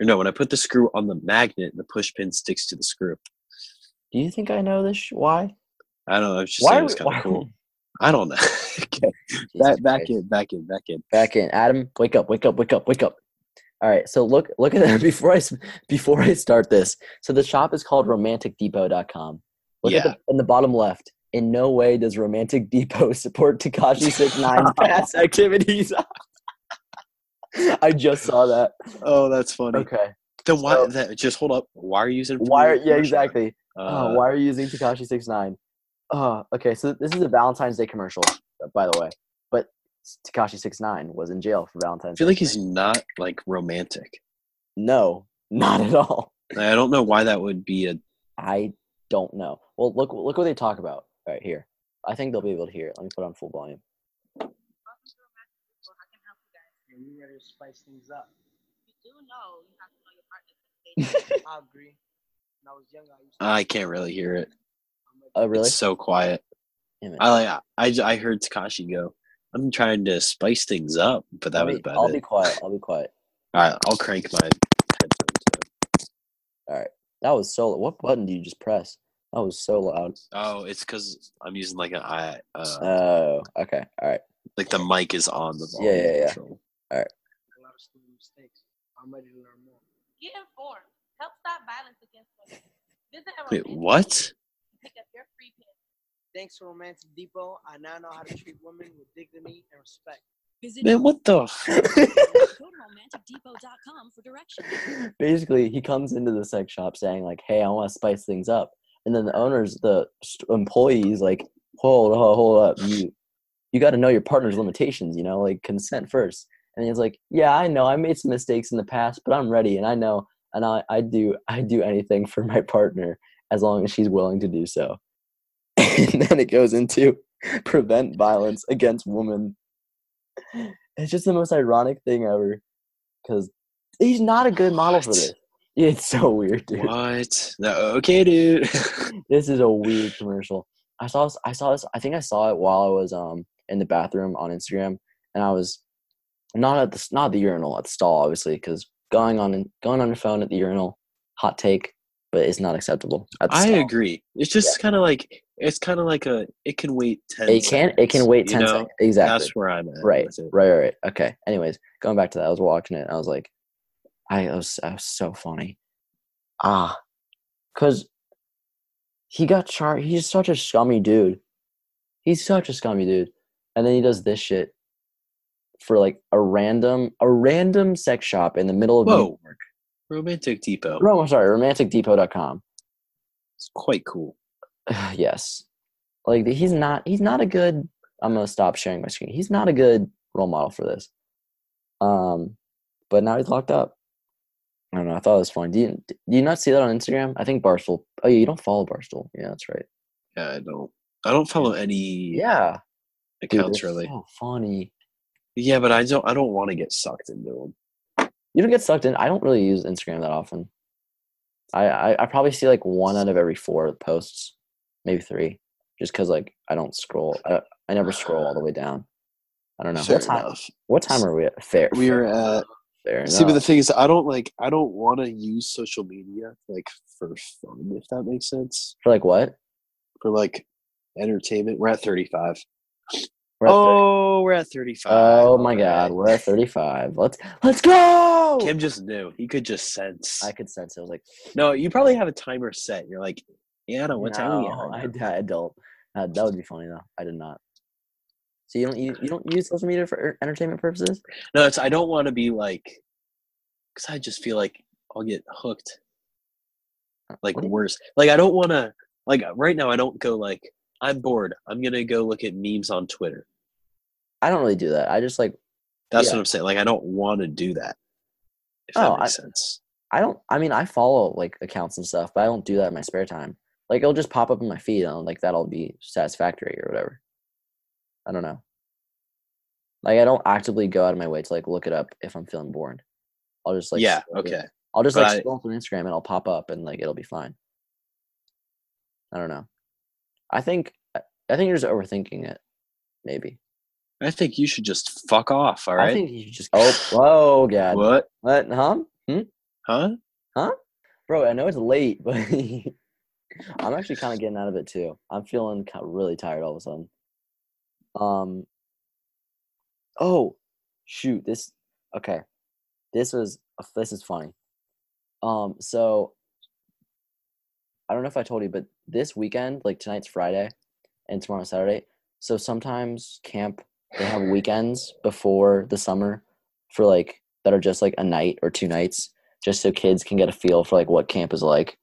or no, when I put the screw on the magnet, the push pin sticks to the screw. do you think i know this why I don't know. It's just why it's kind of cool. I don't know. okay. Back, back Christ. in, back in, back in. back in adam wake up wake up wake up wake up all right so look look at that before I before i start this so the shop is called romanticdepot.com look at the in the bottom left in no way does romantic depot support tekashi 69 past activities i just saw that Oh, that's funny. okay Then why? So- that, just hold up. Why are you using? why are yeah exactly Uh, oh, why are you using tekashi 69 uh okay so this is a valentine's day commercial by the way but tekashi Six Nine was in jail for Valentine's. I feel Day. like he's not like romantic. no not at all I don't know why that would be a. I don't know. Well, look look what they talk about right here. I think they'll be able to hear it. Let me put on full volume. Welcome to Romantic People. How can I help you guys? Yeah, we ready to spice things up. You do know you have to know your partner. I agree. When I was younger, I used to. I can't really hear it. I'm Oh, really? It's so quiet. Damn it. I like. I, j- I heard Tekashi go. I'm trying to spice things up, but that Let was me- about I'll it. be quiet. I'll be quiet. All right, I'll crank my headphones. All right, that was so. What button do you just press? That was so loud. Oh, it's because I'm using like an i. Uh, Oh, okay. All right. like the mic is on the Yeah, volume yeah, yeah. control. a lot of stupid mistakes. I'm ready to learn more. Get informed. Help stop violence against women. Visit a Wait, what? pick up your free pin. Thanks to Romantic Depot, I now know how to treat women with dignity and respect. Visit Man, what the? go to romanticdepot.com for directions. Basically, he comes into the sex shop saying like, "Hey, I want to spice things up," and then the owners, the employees, like, "Hold, hold, hold up, you, you got to know your partner's limitations. You know, like consent first. And he's like, "Yeah, I know. I made some mistakes in the past, but I'm ready, and I know, and I, I do, I do anything for my partner as long as she's willing to do so." and then it goes into prevent violence against women. It's just the most ironic thing ever, because he's not a good model for this. It's so weird, dude. what? No, okay, dude. This is a weird commercial. I saw this, I saw this. I think I saw it while I was um in the bathroom on Instagram, and I was not at the not the urinal at the stall, obviously, because going on going on your phone at the urinal, hot take, but it's not acceptable. At the I stall. agree. It's just kind of like it's kind of like a. It can wait ten. It can it can wait ten know? seconds exactly. That's where I'm at. right, right, right, right. Okay. Anyways, going back to that, I was watching it. I was like, I was, I was so funny. Ah, cause he got charged. He's such a scummy dude. He's such a scummy dude, and then he does this shit for like a random a random sex shop in the middle of New Whoa. York. Romantic Depot. Oh, I'm sorry, romanticdepot.com. It's quite cool. yes, like he's not he's not a good. I'm gonna stop sharing my screen. He's not a good role model for this. Um, but now he's locked up. I don't know. I thought it was funny. Do you do you not see that on Instagram? I think Barstool. Oh yeah, you don't follow Barstool. Yeah, that's right. Yeah, I don't. I don't follow any Yeah, accounts they're really. So funny. Yeah, but I don't. I don't want to get sucked into them. You don't get sucked in. I don't really use Instagram that often. I I, I probably see like one out of every four posts, maybe three, just because like I don't scroll. I, I never scroll all the way down. I don't know. Fair what time? enough. What time are we at? Fair. We are at. fair See, but the thing is, I don't like. I don't want to use social media like for fun, if that makes sense. for like what? For like entertainment, we're at thirty-five. We're oh, we're at thirty-five. oh my god, we're at thirty-five. Let's let's go. Kim just knew. He could just sense. I could sense it. I was like, no, you probably have a timer set. You're like, yeah, no, what time no, I, now?" I don't. Uh, that would be funny though. I did not. So you don't you, you don't use social media for er- entertainment purposes? No, it's I don't want to be like, because I just feel like I'll get hooked. Like worse. Like I don't want to. Like right now, I don't go like I'm bored. I'm gonna go look at memes on Twitter. I don't really do that. I just like That's Yeah. what I'm saying. Like I don't want to do that. If that Oh, makes sense. I don't. I mean, I follow like accounts and stuff, but I don't do that in my spare time. Like it'll just pop up in my feed, and like that'll be satisfactory or whatever. I don't know. Like I don't actively go out of my way to like look it up if I'm feeling bored. I'll just like yeah. Okay. I'll just But like I- scroll through Instagram and it'll pop up and like it'll be fine. I don't know. I think I I think you're just overthinking it. Maybe. I think you should just fuck off. All right. I think you should just. Oh, whoa, God. what? What? Huh? Hmm? Huh? Huh? Bro, I know it's late, but I'm actually kind of getting out of it too. I'm feeling kind of really tired all of a sudden. Um. Oh, shoot! This okay. This was this is funny. Um. So I don't know if I told you, but this weekend, like tonight's Friday, and tomorrow's Saturday. So sometimes camp they have weekends before the summer for like that are just like a night or two nights just so kids can get a feel for like what camp is like.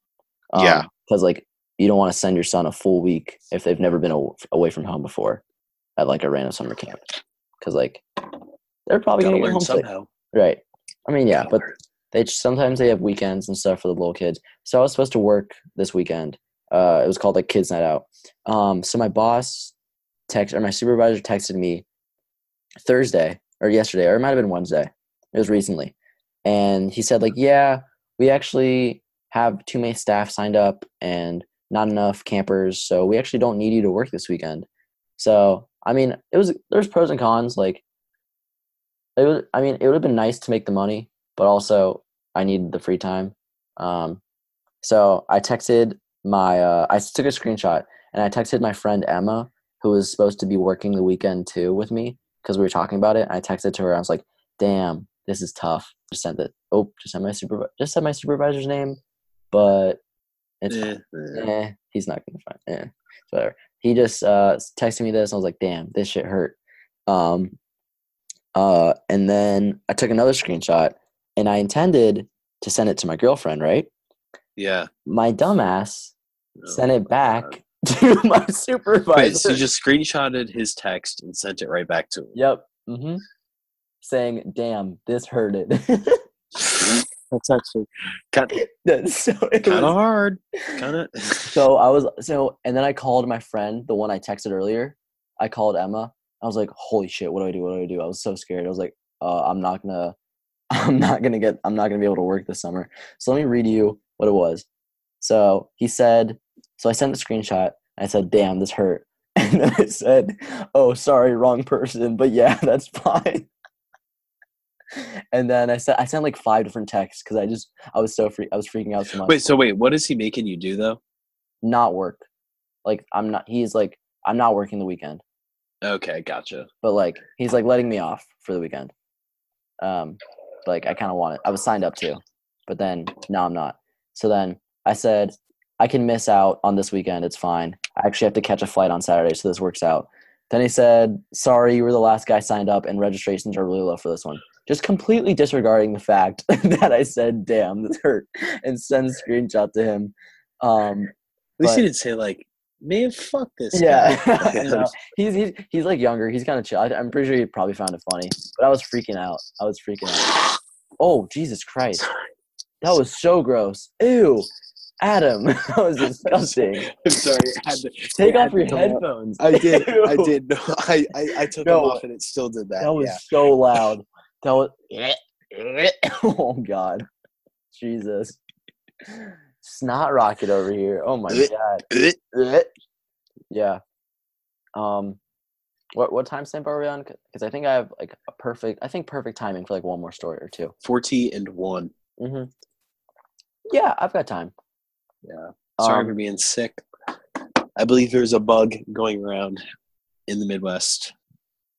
Yeah. Because like you don't want to send your son a full week if they've never been aw- away from home before at like a random summer camp. Because like they're probably Gotta gonna learn homesick, somehow. right? I mean, yeah, Gotta but learn. they sometimes they have weekends and stuff for the little kids. So I was supposed to work this weekend. Uh, it was called like Kids Night Out. Um, so my boss text or my supervisor texted me Thursday or yesterday or it might have been Wednesday. It was recently, and he said like, yeah, we actually have too many staff signed up and not enough campers, so we actually don't need you to work this weekend. So I mean, it was there's pros and cons. Like, it was. I mean, it would have been nice to make the money, but also I needed the free time. Um, so I texted my. Uh, I took a screenshot and I texted my friend Emma, who was supposed to be working the weekend too with me because we were talking about it. I texted to her. I was like, "Damn, this is tough." Just sent it. Oh, just sent my super. Just said my supervisor's name, but it's Eh, eh. eh, he's not gonna find. Eh, it's whatever. He just uh texted me this. And I was like, "Damn, this shit hurt." Um, uh, and then I took another screenshot, and I intended to send it to my girlfriend. Right, Yeah. my dumbass Oh sent it back God. to my supervisor. Wait, so you just screenshotted his text and sent it right back to him. Yep. Mm-hmm. Saying, "Damn, this hurted." That's actually kind That's so kind was- of hard. Kind of. So I was so, and then I called my friend, the one I texted earlier. I called Emma. I was like, "Holy shit! What do I do? What do I do?" I was so scared. I was like, uh, "I'm not gonna, I'm not gonna get, I'm not gonna be able to work this summer." So let me read you what it was. So he said, so I sent the screenshot. I said, "Damn, this hurt," and then I said, "Oh, sorry, wrong person, but yeah, that's fine." And then I said, I sent like five different texts because I just, I was so free, I was freaking out so much Wait. So wait. What is he making you do though? not work. Like I'm not he's like I'm not working the weekend. Okay, gotcha. But like he's like letting me off for the weekend. Um like I kinda want it. I was signed up to, but then now I'm not. So then I said I can miss out on this weekend, it's fine. I actually have to catch a flight on Saturday, so this works out. Then he said, Sorry, you were the last guy signed up and registrations are really low for this one. Just completely disregarding the fact that I said, damn, this hurt and send a screenshot to him. Um At least But- he didn't say like, man, fuck this yeah, guy. I know. he's, he's he's like younger. He's kind of chill. I, I'm pretty sure he probably found it funny, but I was freaking out. I was freaking out. Oh Jesus Christ! That was so gross. Ew, Adam, that was disgusting. I'm sorry. I had to, Take off your to come out. headphones. I did. I did. No, I, I, I took No. them off and it still did that. That was yeah. so loud. That was. oh God, Jesus! Snot rocket over here. Oh my God. Yeah. Um, what what time stamp are we on? Because I think I have like a perfect. I think perfect timing for like one more story or two. 40 and 1. Mm-hmm. Yeah, I've got time. Yeah. Sorry Um, for being sick. I believe there's a bug going around in the Midwest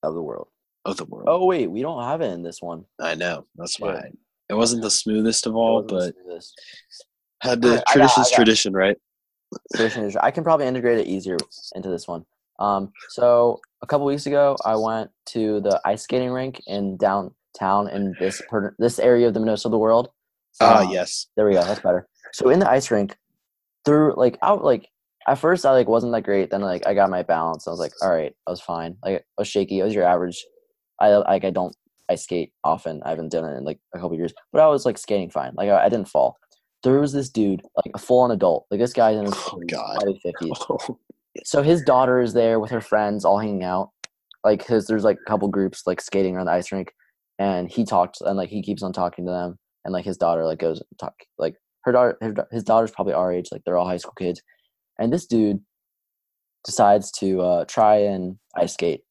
of the world. of the world. Oh wait, we don't have it in this one. I know. That's why. It wasn't the smoothest of all, but had the I tradition's I got- tradition, right? Tradition is- I can probably integrate it easier into this one. Um, so a couple weeks ago, I went to the ice skating rink in downtown in this per- this area of the Minnesota of the world. Ah, Um, yes. There we go. That's better. So in the ice rink, through like out like at first I like wasn't that great. Then like I got my balance. I was like, all right, I was fine. Like I was shaky. I was your average. I like I don't I skate often. I haven't done it in like a couple years, but I was like skating fine. Like I, I didn't fall. There was this dude, like a full on adult. Like this guy's in his Oh, God. fifties. Oh, So his daughter is there with her friends, all hanging out. Like his, there's like a couple groups like skating around the ice rink, and he talks and like he keeps on talking to them, and like his daughter like goes and talk like her daughter, his daughter's probably our age, like they're all high school kids, and this dude decides to uh, try and ice skate.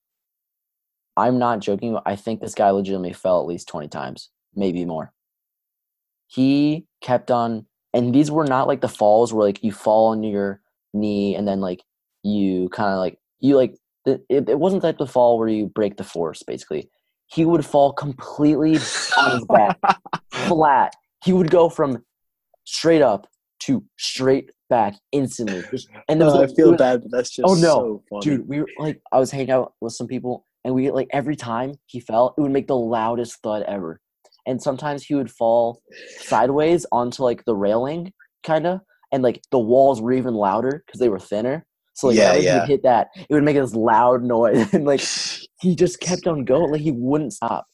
I'm not joking. I think this guy legitimately fell at least 20 times, maybe more. He kept on, and these were not like the falls where like you fall on your knee and then like you kind of like you like it, it it wasn't like the fall where you break the force basically he would fall completely on his back flat he would go from straight up to straight back instantly Just- and No, a- I feel was- bad, but that's just Oh, no. so funny. dude we were like i was hanging out with some people and we like every time he fell it would make the loudest thud ever and sometimes he would fall sideways onto like the railing kind of and like the walls were even louder because they were thinner so like Yeah, yeah. hit that it would make this loud noise and like he just kept on going like he wouldn't stop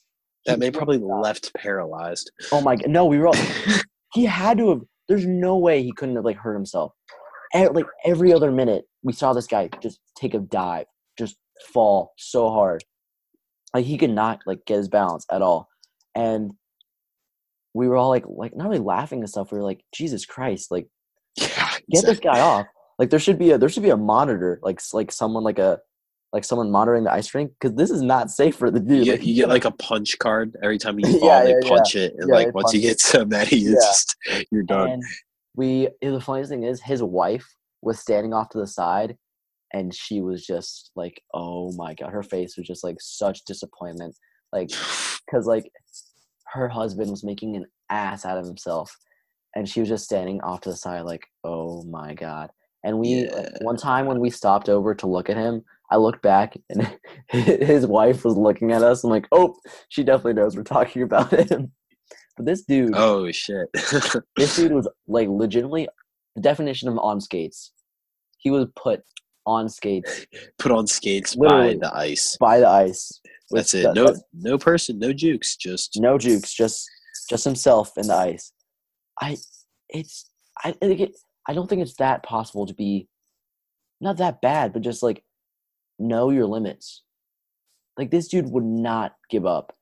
that man probably stop. left paralyzed. oh my god no we were all he had to have there's no way he couldn't have like hurt himself. E- like every other minute we saw this guy just take a dive just fall so hard. Like he could not like get his balance at all. And we were all like like not really laughing and stuff. We were like jesus christ like Yeah, get this guy off. Like there should be a there should be a monitor like like someone like a like someone monitoring the ice rink because this is not safe for the dude like, you get like a punch card every time you fall. Yeah, they yeah, yeah. punch it, and Yeah, like once you get so many, it's Yeah. just you're done. And we the funniest thing is his wife was standing off to the side and she was just like, oh my god, her face was just like such disappointment. Like because like her husband was making an ass out of himself and she was just standing off to the side like, oh my god. And we like, Yeah. one time when we stopped over to look at him, I looked back and his wife was looking at us. I'm like, oh, she definitely knows we're talking about him. But this dude, oh shit! this dude was like legitimately the definition of on skates. He was put on skates Put on skates by the ice. by the ice. That's it. No, no person, no jukes. Just no jukes, just just himself in the ice. I it's I I don't think it's that possible to be not that bad, but just like know your limits. Like this dude would not give up,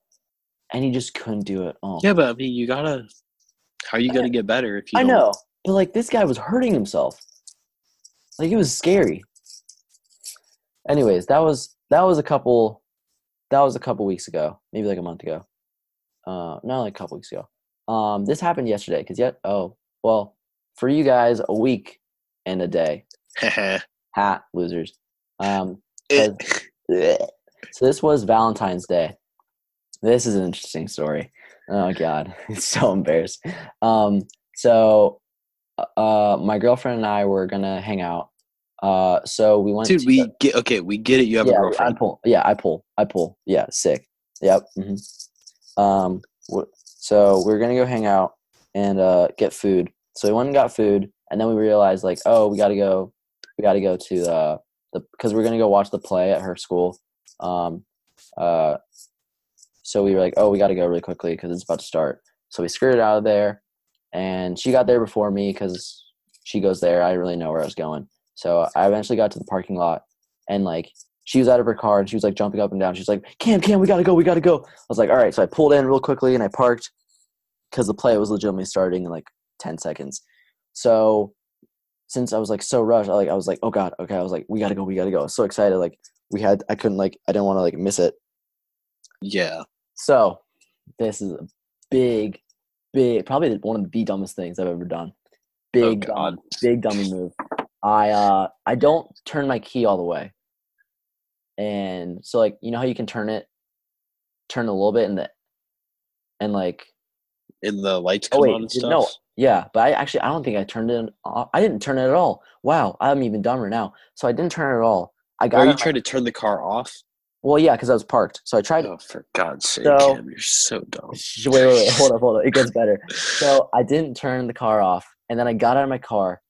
and he just couldn't do it. Oh, yeah, but I mean, you gotta. How are you gonna get better if you? I don't- know, but like this guy was hurting himself. Like it was scary. Anyways, that was that was a couple that was a couple weeks ago, maybe like a month ago. Uh, not like a couple weeks ago. Um, this happened yesterday because yet oh well for you guys a week and a day. Ha losers. Um. so this was Valentine's Day. This is an interesting story. Oh God, it's so embarrassed. Um, so, uh, my girlfriend and I were gonna hang out. Uh, so we went. Dude, to we the- get okay. We get it. You have a yeah, I pull. Yeah, I pull. I pull. Yeah, sick. Yep. hmm Um, so we are gonna go hang out and uh, get food. So we went and got food, and then we realized like, oh, we gotta go. We gotta go to the because we're gonna go watch the play at her school. Um, uh, so we were like, oh, we gotta go really quickly because it's about to start. So we skirted out of there, and she got there before me because she goes there. I didn't really know where I was going, so I eventually got to the parking lot, and like she was out of her car and she was like jumping up and down. She's like, "Cam, Cam, we gotta go, we gotta go." I was like, "All right," so I pulled in real quickly and I parked because the play was legitimately starting in like ten seconds. So since I was like so rushed, I like I was like, "Oh God, okay." I was like, "We gotta go, we gotta go." So excited, like we had, I couldn't like, I didn't want to like miss it. Yeah. So this is a big, big, probably the- one of the dumbest things I've ever done. Big, dumb, God. big dummy move. I uh, I don't turn my key all the way, and so like you know how you can turn it, turn a little bit, and the, and like in the lights Oh, wait, on and stuff. no. Yeah, but I actually I don't think I turned it. off. I didn't turn it at all. Wow, I'm even dumber now. So I didn't turn it at all. I got Are you trying to turn the car off? well, yeah, because I was parked. So I tried. Oh, for God's sake, So- Cam, you're so dumb. Wait, wait, wait, hold up, hold up. It gets better. So I didn't turn the car off, and then I got out of my car,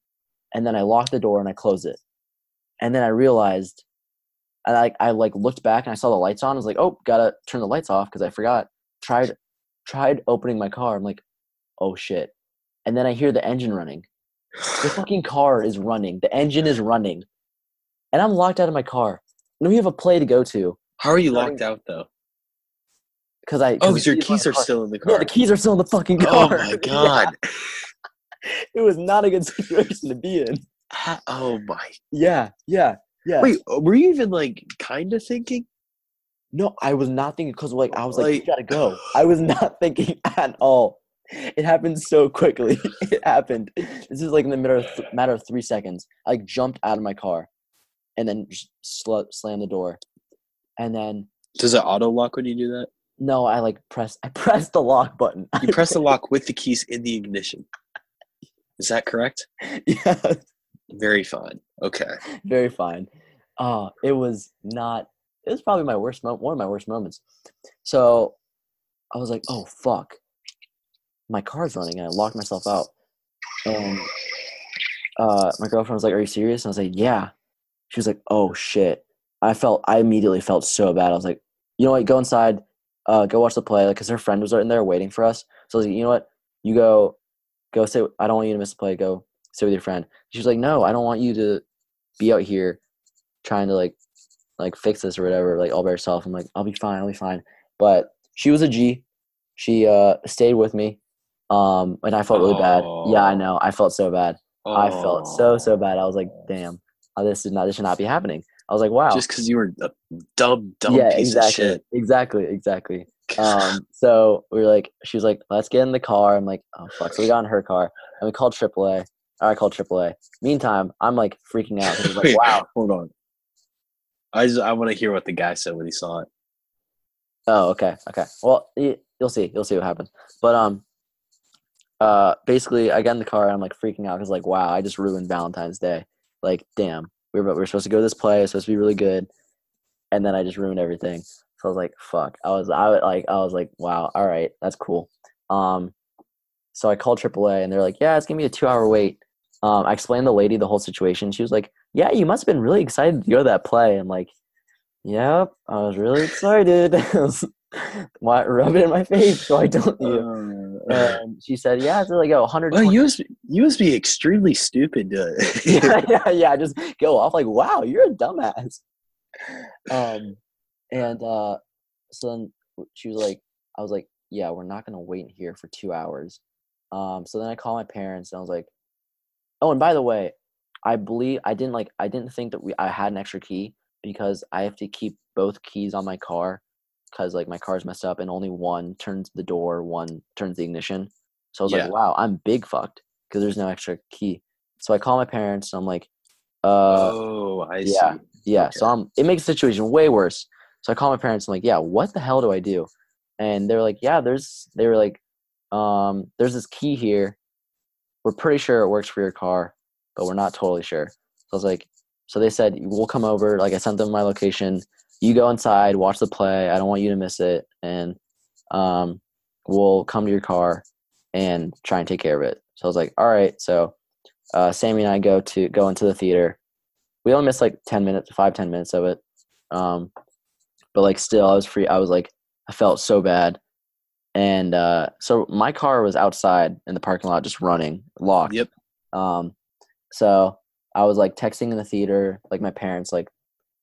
and then I locked the door and I closed it, and then I realized, I like I like looked back and I saw the lights on. I was like, oh, gotta turn the lights off because I forgot. Tried, tried opening my car. I'm like, oh shit, and then I hear the engine running. The fucking car is running. The engine is running, and I'm locked out of my car. And we have a play to go to How are you locked out though? because I. Oh, because your keys are car. still in the car. Yeah, the keys are still in the fucking car. Oh car. my Yeah. God. it was not a good situation to be in. Oh my. Yeah, yeah, yeah. Wait, uh, were you even like kind of thinking? no, I was not thinking because like I was like, Like- we gotta go. I was not thinking at all. It happened so quickly. it happened. This is like in the matter of th- matter of three seconds. I like jumped out of my car, and then just sl- slammed the door, and then Does it auto lock when you do that? no, I like press. I pressed the lock button. You press the lock with the keys in the ignition. Is that correct? yeah, Very fine. Okay. very fine. Uh, it was not. It was probably my worst moment. One of my worst moments. So, I was like, "Oh fuck, my car's running," and I locked myself out. And uh, my girlfriend was like, "Are you serious?" And I was like, "Yeah." She was like, "Oh shit." I felt. I immediately felt so bad. I was like, "You know what? Go inside. Uh, go watch the play." Like, cause her friend was right in there waiting for us. So I was like, "You know what? You go, go sit. I don't want you to miss the play. Go sit with your friend." She was like, "No, I don't want you to be out here trying to like like fix this or whatever like all by herself i'm like i'll be fine i'll be fine but she was a g she uh stayed with me um and i felt really bad yeah i know i felt so bad i felt so Oh. so bad i was like damn uh, this is not this should not be happening i was like wow Just because you were a dumb, dumb yeah piece exactly of shit. exactly exactly um so we were like she was like let's get in the car i'm like oh fuck so we got in her car and we called aaa or i called aaa meantime i'm like freaking out. Like wow Hold on. I just I want to hear what the guy said when he saw it. Oh, okay, okay. Well, you'll see. You'll see what happens. But um, uh, basically, I got in the car. and I'm like freaking out because like, wow, I just ruined Valentine's Day. Like, damn, we were we were supposed to go to this play. Supposed to be really good, and then I just ruined everything. So I was like, fuck. I was I was like I was like, wow, all right, that's cool. Um, so I called AAA and they're like, yeah, it's gonna be a two hour wait. Um, I explained the lady the whole situation. She was like, yeah, you must have been really excited to go to that play. I'm like, yep, I was really excited. Why rub it in my face so I don't you? Uh, And she said, yeah, it's like a 100. well, you must you must be extremely stupid to. yeah, yeah, yeah. Just go off like, wow, you're a dumbass. Um, and uh, so then she was like, I was like, yeah, we're not gonna wait here for two hours. Um, so then I called my parents and I was like, oh, and by the way, I believe I didn't like I didn't think that we I had an extra key because I have to keep both keys on my car because like my car's messed up and only one turns the door, one turns the ignition. So I was Yeah. like, wow, I'm big fucked because there's no extra key. So I call my parents and I'm like, uh, oh, I yeah. see. yeah. So I'm, it makes the situation way worse. So I call my parents. I'm like, yeah, what the hell do I do? And they're like, yeah, there's, they were like, um, there's this key here. We're pretty sure it works for your car, but we're not totally sure. So I was like, so they said, we'll come over. Like I sent them my location. You go inside, watch the play. I don't want you to miss it. And, um, we'll come to your car and try and take care of it. So I was like, all right. So, uh, Sammy and I go to go into the theater. We only missed like ten minutes, five ten minutes of it. Um, but like still, I was free. I was like, I felt so bad. and uh, so my car was outside in the parking lot, just running, locked. Yep. Um, so I was like texting in the theater, like my parents, like,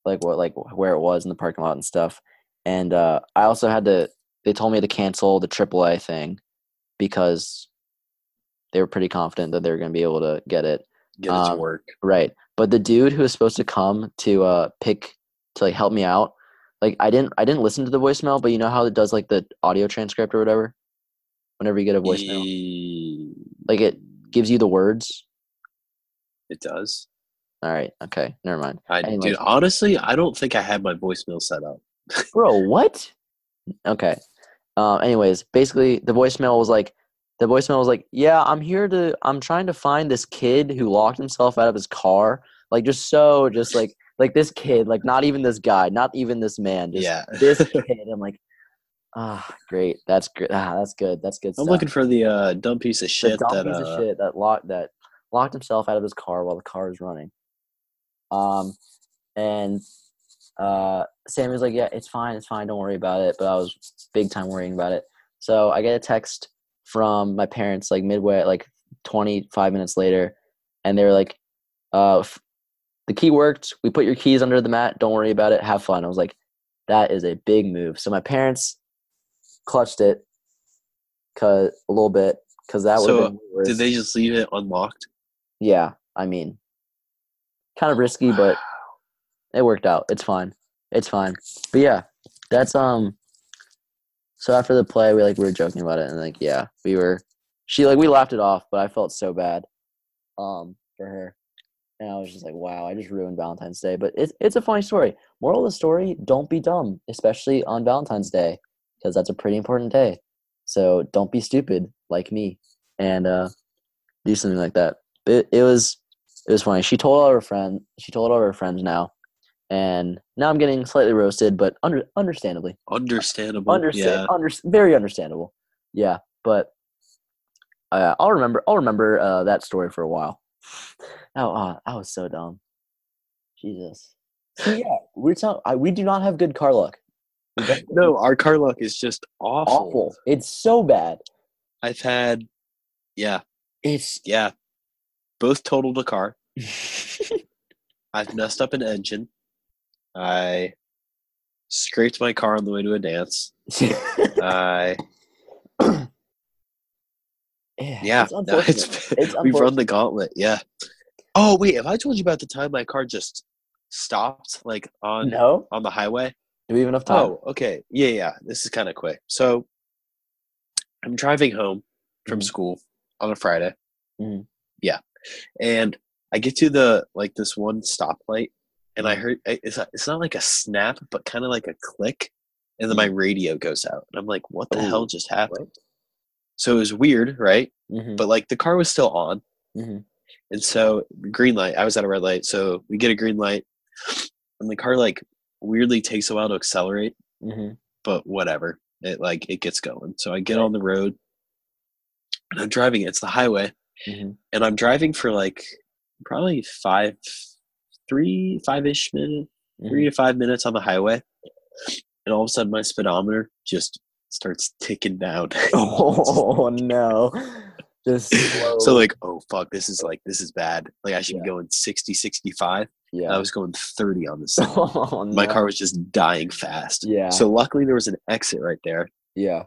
like what, like where it was in the parking lot and stuff. And uh, I also had to. They told me to cancel the AAA thing because they were pretty confident that they were going to be able to get it. Get it to Um, work. Right. But the dude who was supposed to come to uh pick to like help me out, like I didn't I didn't listen to the voicemail, but you know how it does like the audio transcript or whatever? Whenever you get a voicemail. E- Like it gives you the words. It does. All right, okay, never mind. I Anyways. dude, honestly, I don't think I had my voicemail set up. Bro, what? Okay. Um anyways, basically the voicemail was like the voicemail was like, "Yeah, I'm here to I'm trying to find this kid who locked himself out of his car." Like just so just like like this kid, like not even this guy, not even this man, just yeah. this kid. I'm like, ah, great. That's good. Ah, that's good. That's good. I'm looking for the uh, dumb piece of the shit dumb that piece uh, of shit that locked that locked himself out of his car while the car was running. Um, and uh, Sammy's like, yeah, it's fine, it's fine, don't worry about it. But I was big time worrying about it. So I get a text from my parents like midway, like 25 minutes later, and they were like, uh, f- the key worked. We put your keys under the mat. Don't worry about it. Have fun. I was like, that is a big move. So my parents clutched it, cause a little bit, cause that would So, been did they just leave it unlocked? Yeah, I mean, kind of risky, but it worked out. It's fine. It's fine. But yeah, that's um. So after the play, we like we were joking about it, and like yeah, we were. She like we laughed it off, but I felt so bad, um, for her, and I was just like, wow, I just ruined Valentine's Day. But it's it's a funny story. Moral of the story: Don't be dumb, especially on Valentine's Day, because that's a pretty important day. So don't be stupid like me, and uh, do something like that. It it was it was funny. She told all her friend. She told all her friends now, and now I'm getting slightly roasted, but under understandably, Understandable. understand, Yeah. under, very understandable. Yeah, but uh, I'll remember. I'll remember uh, that story for a while. Oh, uh, I was so dumb. Jesus. See, yeah, we're tell- I, we do not have good car luck. No, our car luck is just awful. awful. It's so bad. I've had, yeah, It's yeah, both totaled a car. I've messed up an engine. I scraped my car on the way to a dance. I yeah, it's no, it's, It's we've run the gauntlet. Yeah. Oh wait, have I told you about the time my car just stopped like on no, on the highway? do we have enough time? Oh, okay. Yeah, yeah. This is kind of quick. So I'm driving home from Mhm. school on a Friday. Mhm. Yeah. And I get to the like this one stoplight and I heard it- it's, it's not like a snap, but kind of like a click. And then my radio goes out. And I'm like, what the Ooh, hell just happened? So it was weird, right? Mm-hmm. But like the car was still on. Mhm. And so green light, I was at a red light. So we get a green light and the car like weirdly takes a while to accelerate Mm-hmm. but whatever. It like it gets going. So I get on the road and I'm driving. It's the highway, Mm-hmm. and I'm driving for like probably five, three, five ish minutes, Mm-hmm. three to five minutes on the highway, and all of a sudden my speedometer just starts ticking down. Oh no! Just slow. so like, oh fuck, this is like this is bad. Like I should Yeah. be going 60, 65. yeah. I was going 30 on this. oh, My no. car was just dying fast. Yeah. So luckily there was an exit right there. Yeah.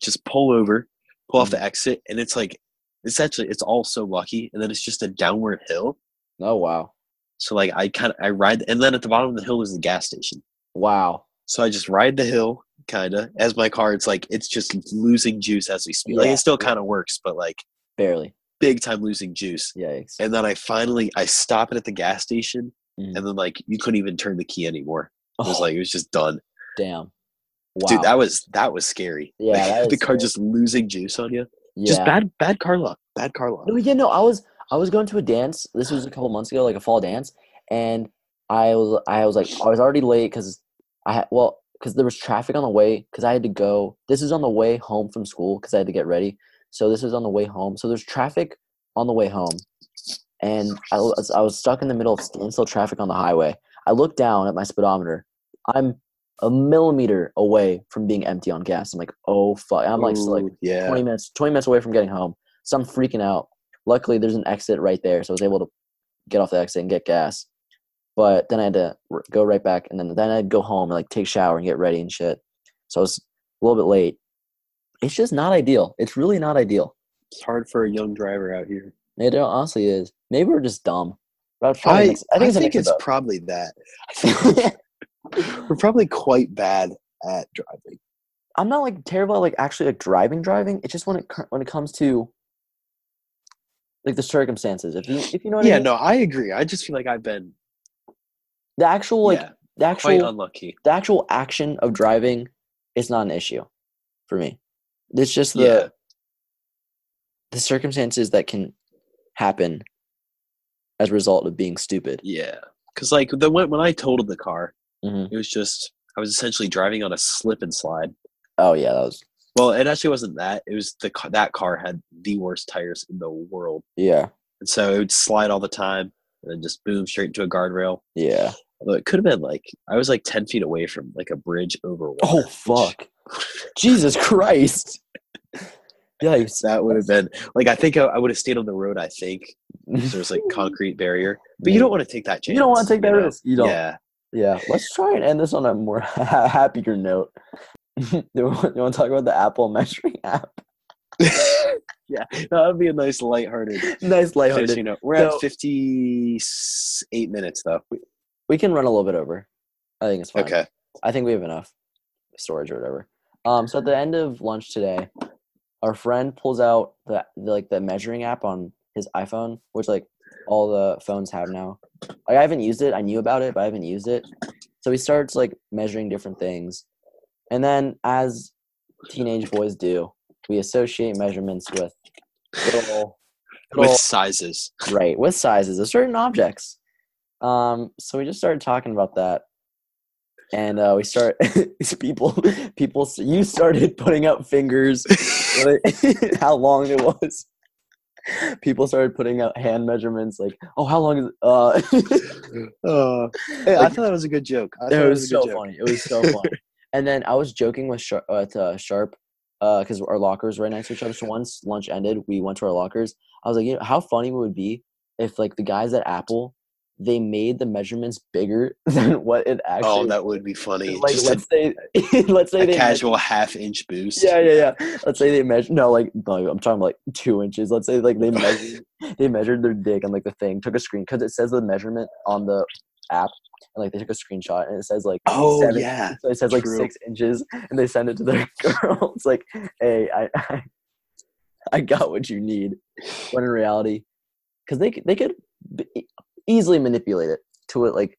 just pull over, pull Mm. off the exit, and it's like it's actually it's all so lucky, and then it's just a downward hill. Oh wow! So like I kind of I ride, and then at the bottom of the hill is the gas station. Wow. So I just ride the hill, kind of as my car. It's like it's just losing juice as we speak. Like it still kind of works, but like Barely. big time losing juice. Yikes. And then I finally I stop it at the gas station, Mhm. and then like you couldn't even turn the key anymore. It was Oh, like it was just done. damn. Wow. Dude, that was that was scary. Yeah, Like, the car scary. just losing juice on you. Yeah. Just bad bad car luck. Bad car luck. No, yeah, no. I was I was going to a dance. This was a couple months ago, like a fall dance, and I was I was like I was already late because I had well because there was traffic on the way because I had to go. This is on the way home from school because I had to get ready. So this was on the way home. So there's traffic on the way home, and I was I was stuck in the middle of standstill traffic on the highway. I looked down at my speedometer. I'm a millimeter away from being empty on gas. I'm like, oh fuck. I'm like, still like yeah. 20 minutes 20 minutes away from getting home so i'm freaking out luckily there's an exit right there so i was able to get off the exit and get gas but then i had to r- go right back and then then i'd go home and like take a shower and get ready and shit so i was a little bit late it's just not ideal it's really not ideal It's hard for a young driver out here. it honestly is maybe we're just dumb But it's probably a I, mix- I think it's, of it's probably that. We're probably quite bad at driving. i'm not like terrible at like actually like driving driving it's just when it when it comes to like the circumstances if you if you know what I Yeah, mean. no, I agree. I just feel like I've been the actual like yeah, the quite actual unlucky. the actual action of driving is not an issue for me. It's just the Yeah. the circumstances that can happen as a result of being stupid. Yeah, because like the when, when I totaled the car, Mhm. it was just I was essentially driving on a slip and slide. Oh yeah, that was Well, it actually wasn't that. It was the that car had the worst tires in the world, yeah, and so it would slide all the time and then just boom straight into a guardrail. yeah. Although it could have been like I was like ten feet away from like a bridge over water. Oh fuck, Jesus Christ! Yikes! That would have been like I think I, I would have stayed on the road. I think 'cause there's like concrete barrier, but you don't want to take that chance. You don't want to take that know? risk. You don't. Yeah, Yeah. Let's try and end this on a more happier note. You want to talk about the Apple measuring app? yeah, that would be a nice lighthearted. nice, lighthearted. finishing note. We're at fifty-eight minutes though. We can run a little bit over. I think it's fine. Okay. I think we have enough storage or whatever. Um, so at the end of lunch today, our friend pulls out the, the like the measuring app on his iPhone, which like all the phones have now. Like I haven't used it. I knew about it, but I haven't used it. So he starts like measuring different things, and then as teenage boys do, we associate measurements with little, With little sizes. right with sizes of certain objects um so we just started talking about that and uh we start these people people you started putting up fingers how long it was people started putting out hand measurements like oh how long is it? Uh Uh, hey, I thought that was a good joke. I thought it that was so joke. funny. It was so funny. And then i was joking with sharp uh, to sharp because our lockers right next to each other. So once lunch ended we went to our lockers. I was like you know how funny it would it be if like the guys at apple they made the measurements bigger than what it oh, actually Oh, that would be funny. like Just let's say let's say a, a they casual half-inch boost. yeah yeah yeah let's say they measure no like no i'm talking like two inches let's say like they measured they measured their dick on like the thing took a screen because it says the measurement on the app and like they took a screenshot and it says like Oh seven- yeah. so it says like True. six inches, and they send it to their girl. It's like, hey, I, I, I got what you need. When in reality, because they could, they could easily manipulate it to it like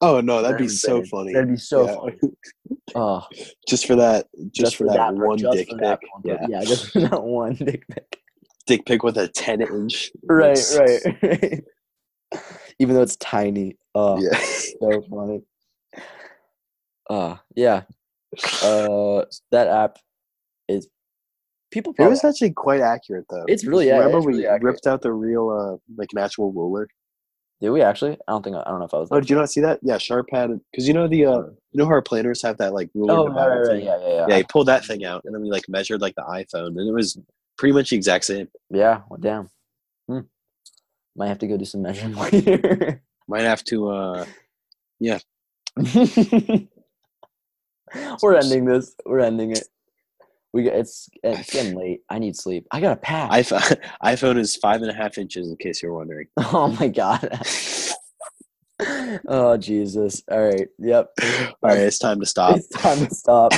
Oh no, that'd be so funny. That'd be so Yeah. funny. Oh, Just for that, just, for, that, part- one just dick for pic. Yeah. yeah, just for that one dick pic. Dick pic with a ten inch. Right, right, right. Even though it's tiny. Oh, Yeah. so funny. Uh yeah. Uh that app is people It was actually quite accurate though. It's really- yeah, Remember it's we really ripped out the real uh like an actual ruler. Did we actually? I don't think I don't know if I was Oh, there. did you not see that? Yeah, Sharp had because you know the uh you know how our planners have that like ruler Oh, right, right, right. Yeah, yeah, yeah. Yeah, he pulled that thing out and then we like measured like the iPhone and it was pretty much the exact same. Yeah, well, damn. Hmm. Might have to go do some measuring later. Might have to uh Yeah. We're ending this. We're ending it. We got, it's it's getting late. I need sleep. I gotta pack. iPhone iPhone is five and a half inches in case you're wondering. oh my god. oh Jesus. All right. Yep. All right, it's time to stop. It's time to stop.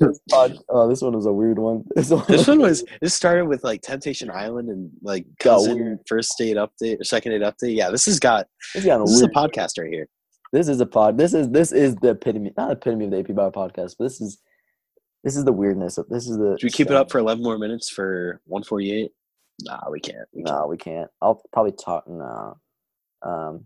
This pod- oh, this one was a weird one. This one, This one was this started with like Temptation Island and like Got cousin first date update or second date update. Yeah, this has got This got a this is a weird. podcast right here. This is a pod. This is this is the epitome, not epitome of the AP Bio podcast, but this is this is the weirdness of this is the. Should we keep it up for eleven more minutes for one forty eight? Nah, we can't. We can't. No, we can't. I'll probably talk. No, um,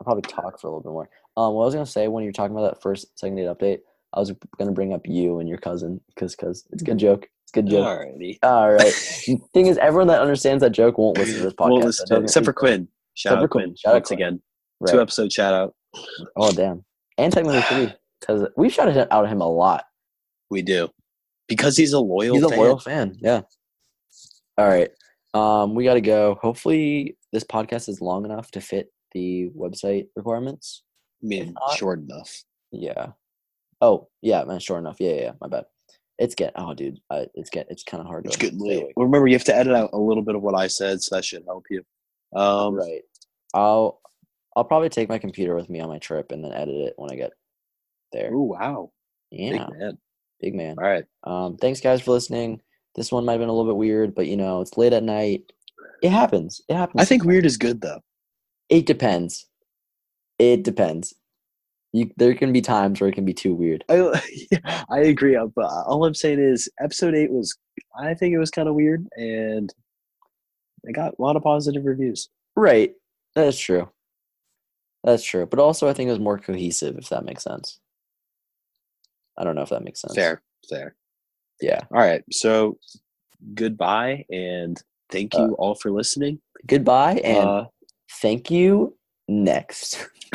I'll probably talk for a little bit more. Um, what I was gonna say when you're talking about that first second date update, I was gonna bring up you and your cousin because because it's a good joke. It's a good joke. Alrighty. All right. Thing is, everyone that understands that joke won't listen to this podcast. We'll listen to except for Quinn. Shout Except for out Quinn. Shout out once Quinn. again. right. Two episode shout out. Oh damn! And technically three. because we've shouted out him a lot. We do. Because he's a loyal He's a fan. loyal fan. Yeah. All right. Um, we got to go. Hopefully, this podcast is long enough to fit the website requirements. I mean, not- short enough. Yeah. Oh, yeah, man. Short enough. Yeah, yeah. yeah, My bad. It's get. Oh, dude. Uh, it's get. It's kind of hard It's to. getting stay late. Well, remember, you have to edit out a little bit of what I said, so that should help you. Um, Right. I'll. I'll probably take my computer with me on my trip and then edit it when I get there. Ooh, wow. Yeah, Big man. All right. Um, thanks guys for listening. This one might have been a little bit weird, but you know, it's late at night. It happens. It happens. I think weird is good, though. it depends. It depends. You, there can be times where it can be too weird. I, I agree. uh, But all I'm saying is, episode eight was, I think it was kind of weird, and it got a lot of positive reviews. Right. That's true. That's true. But also, I think it was more cohesive, if that makes sense. I don't know if that makes sense. Fair, fair. Yeah. All right. So, goodbye, and thank you Uh, all for listening. Goodbye and Uh, thank you next.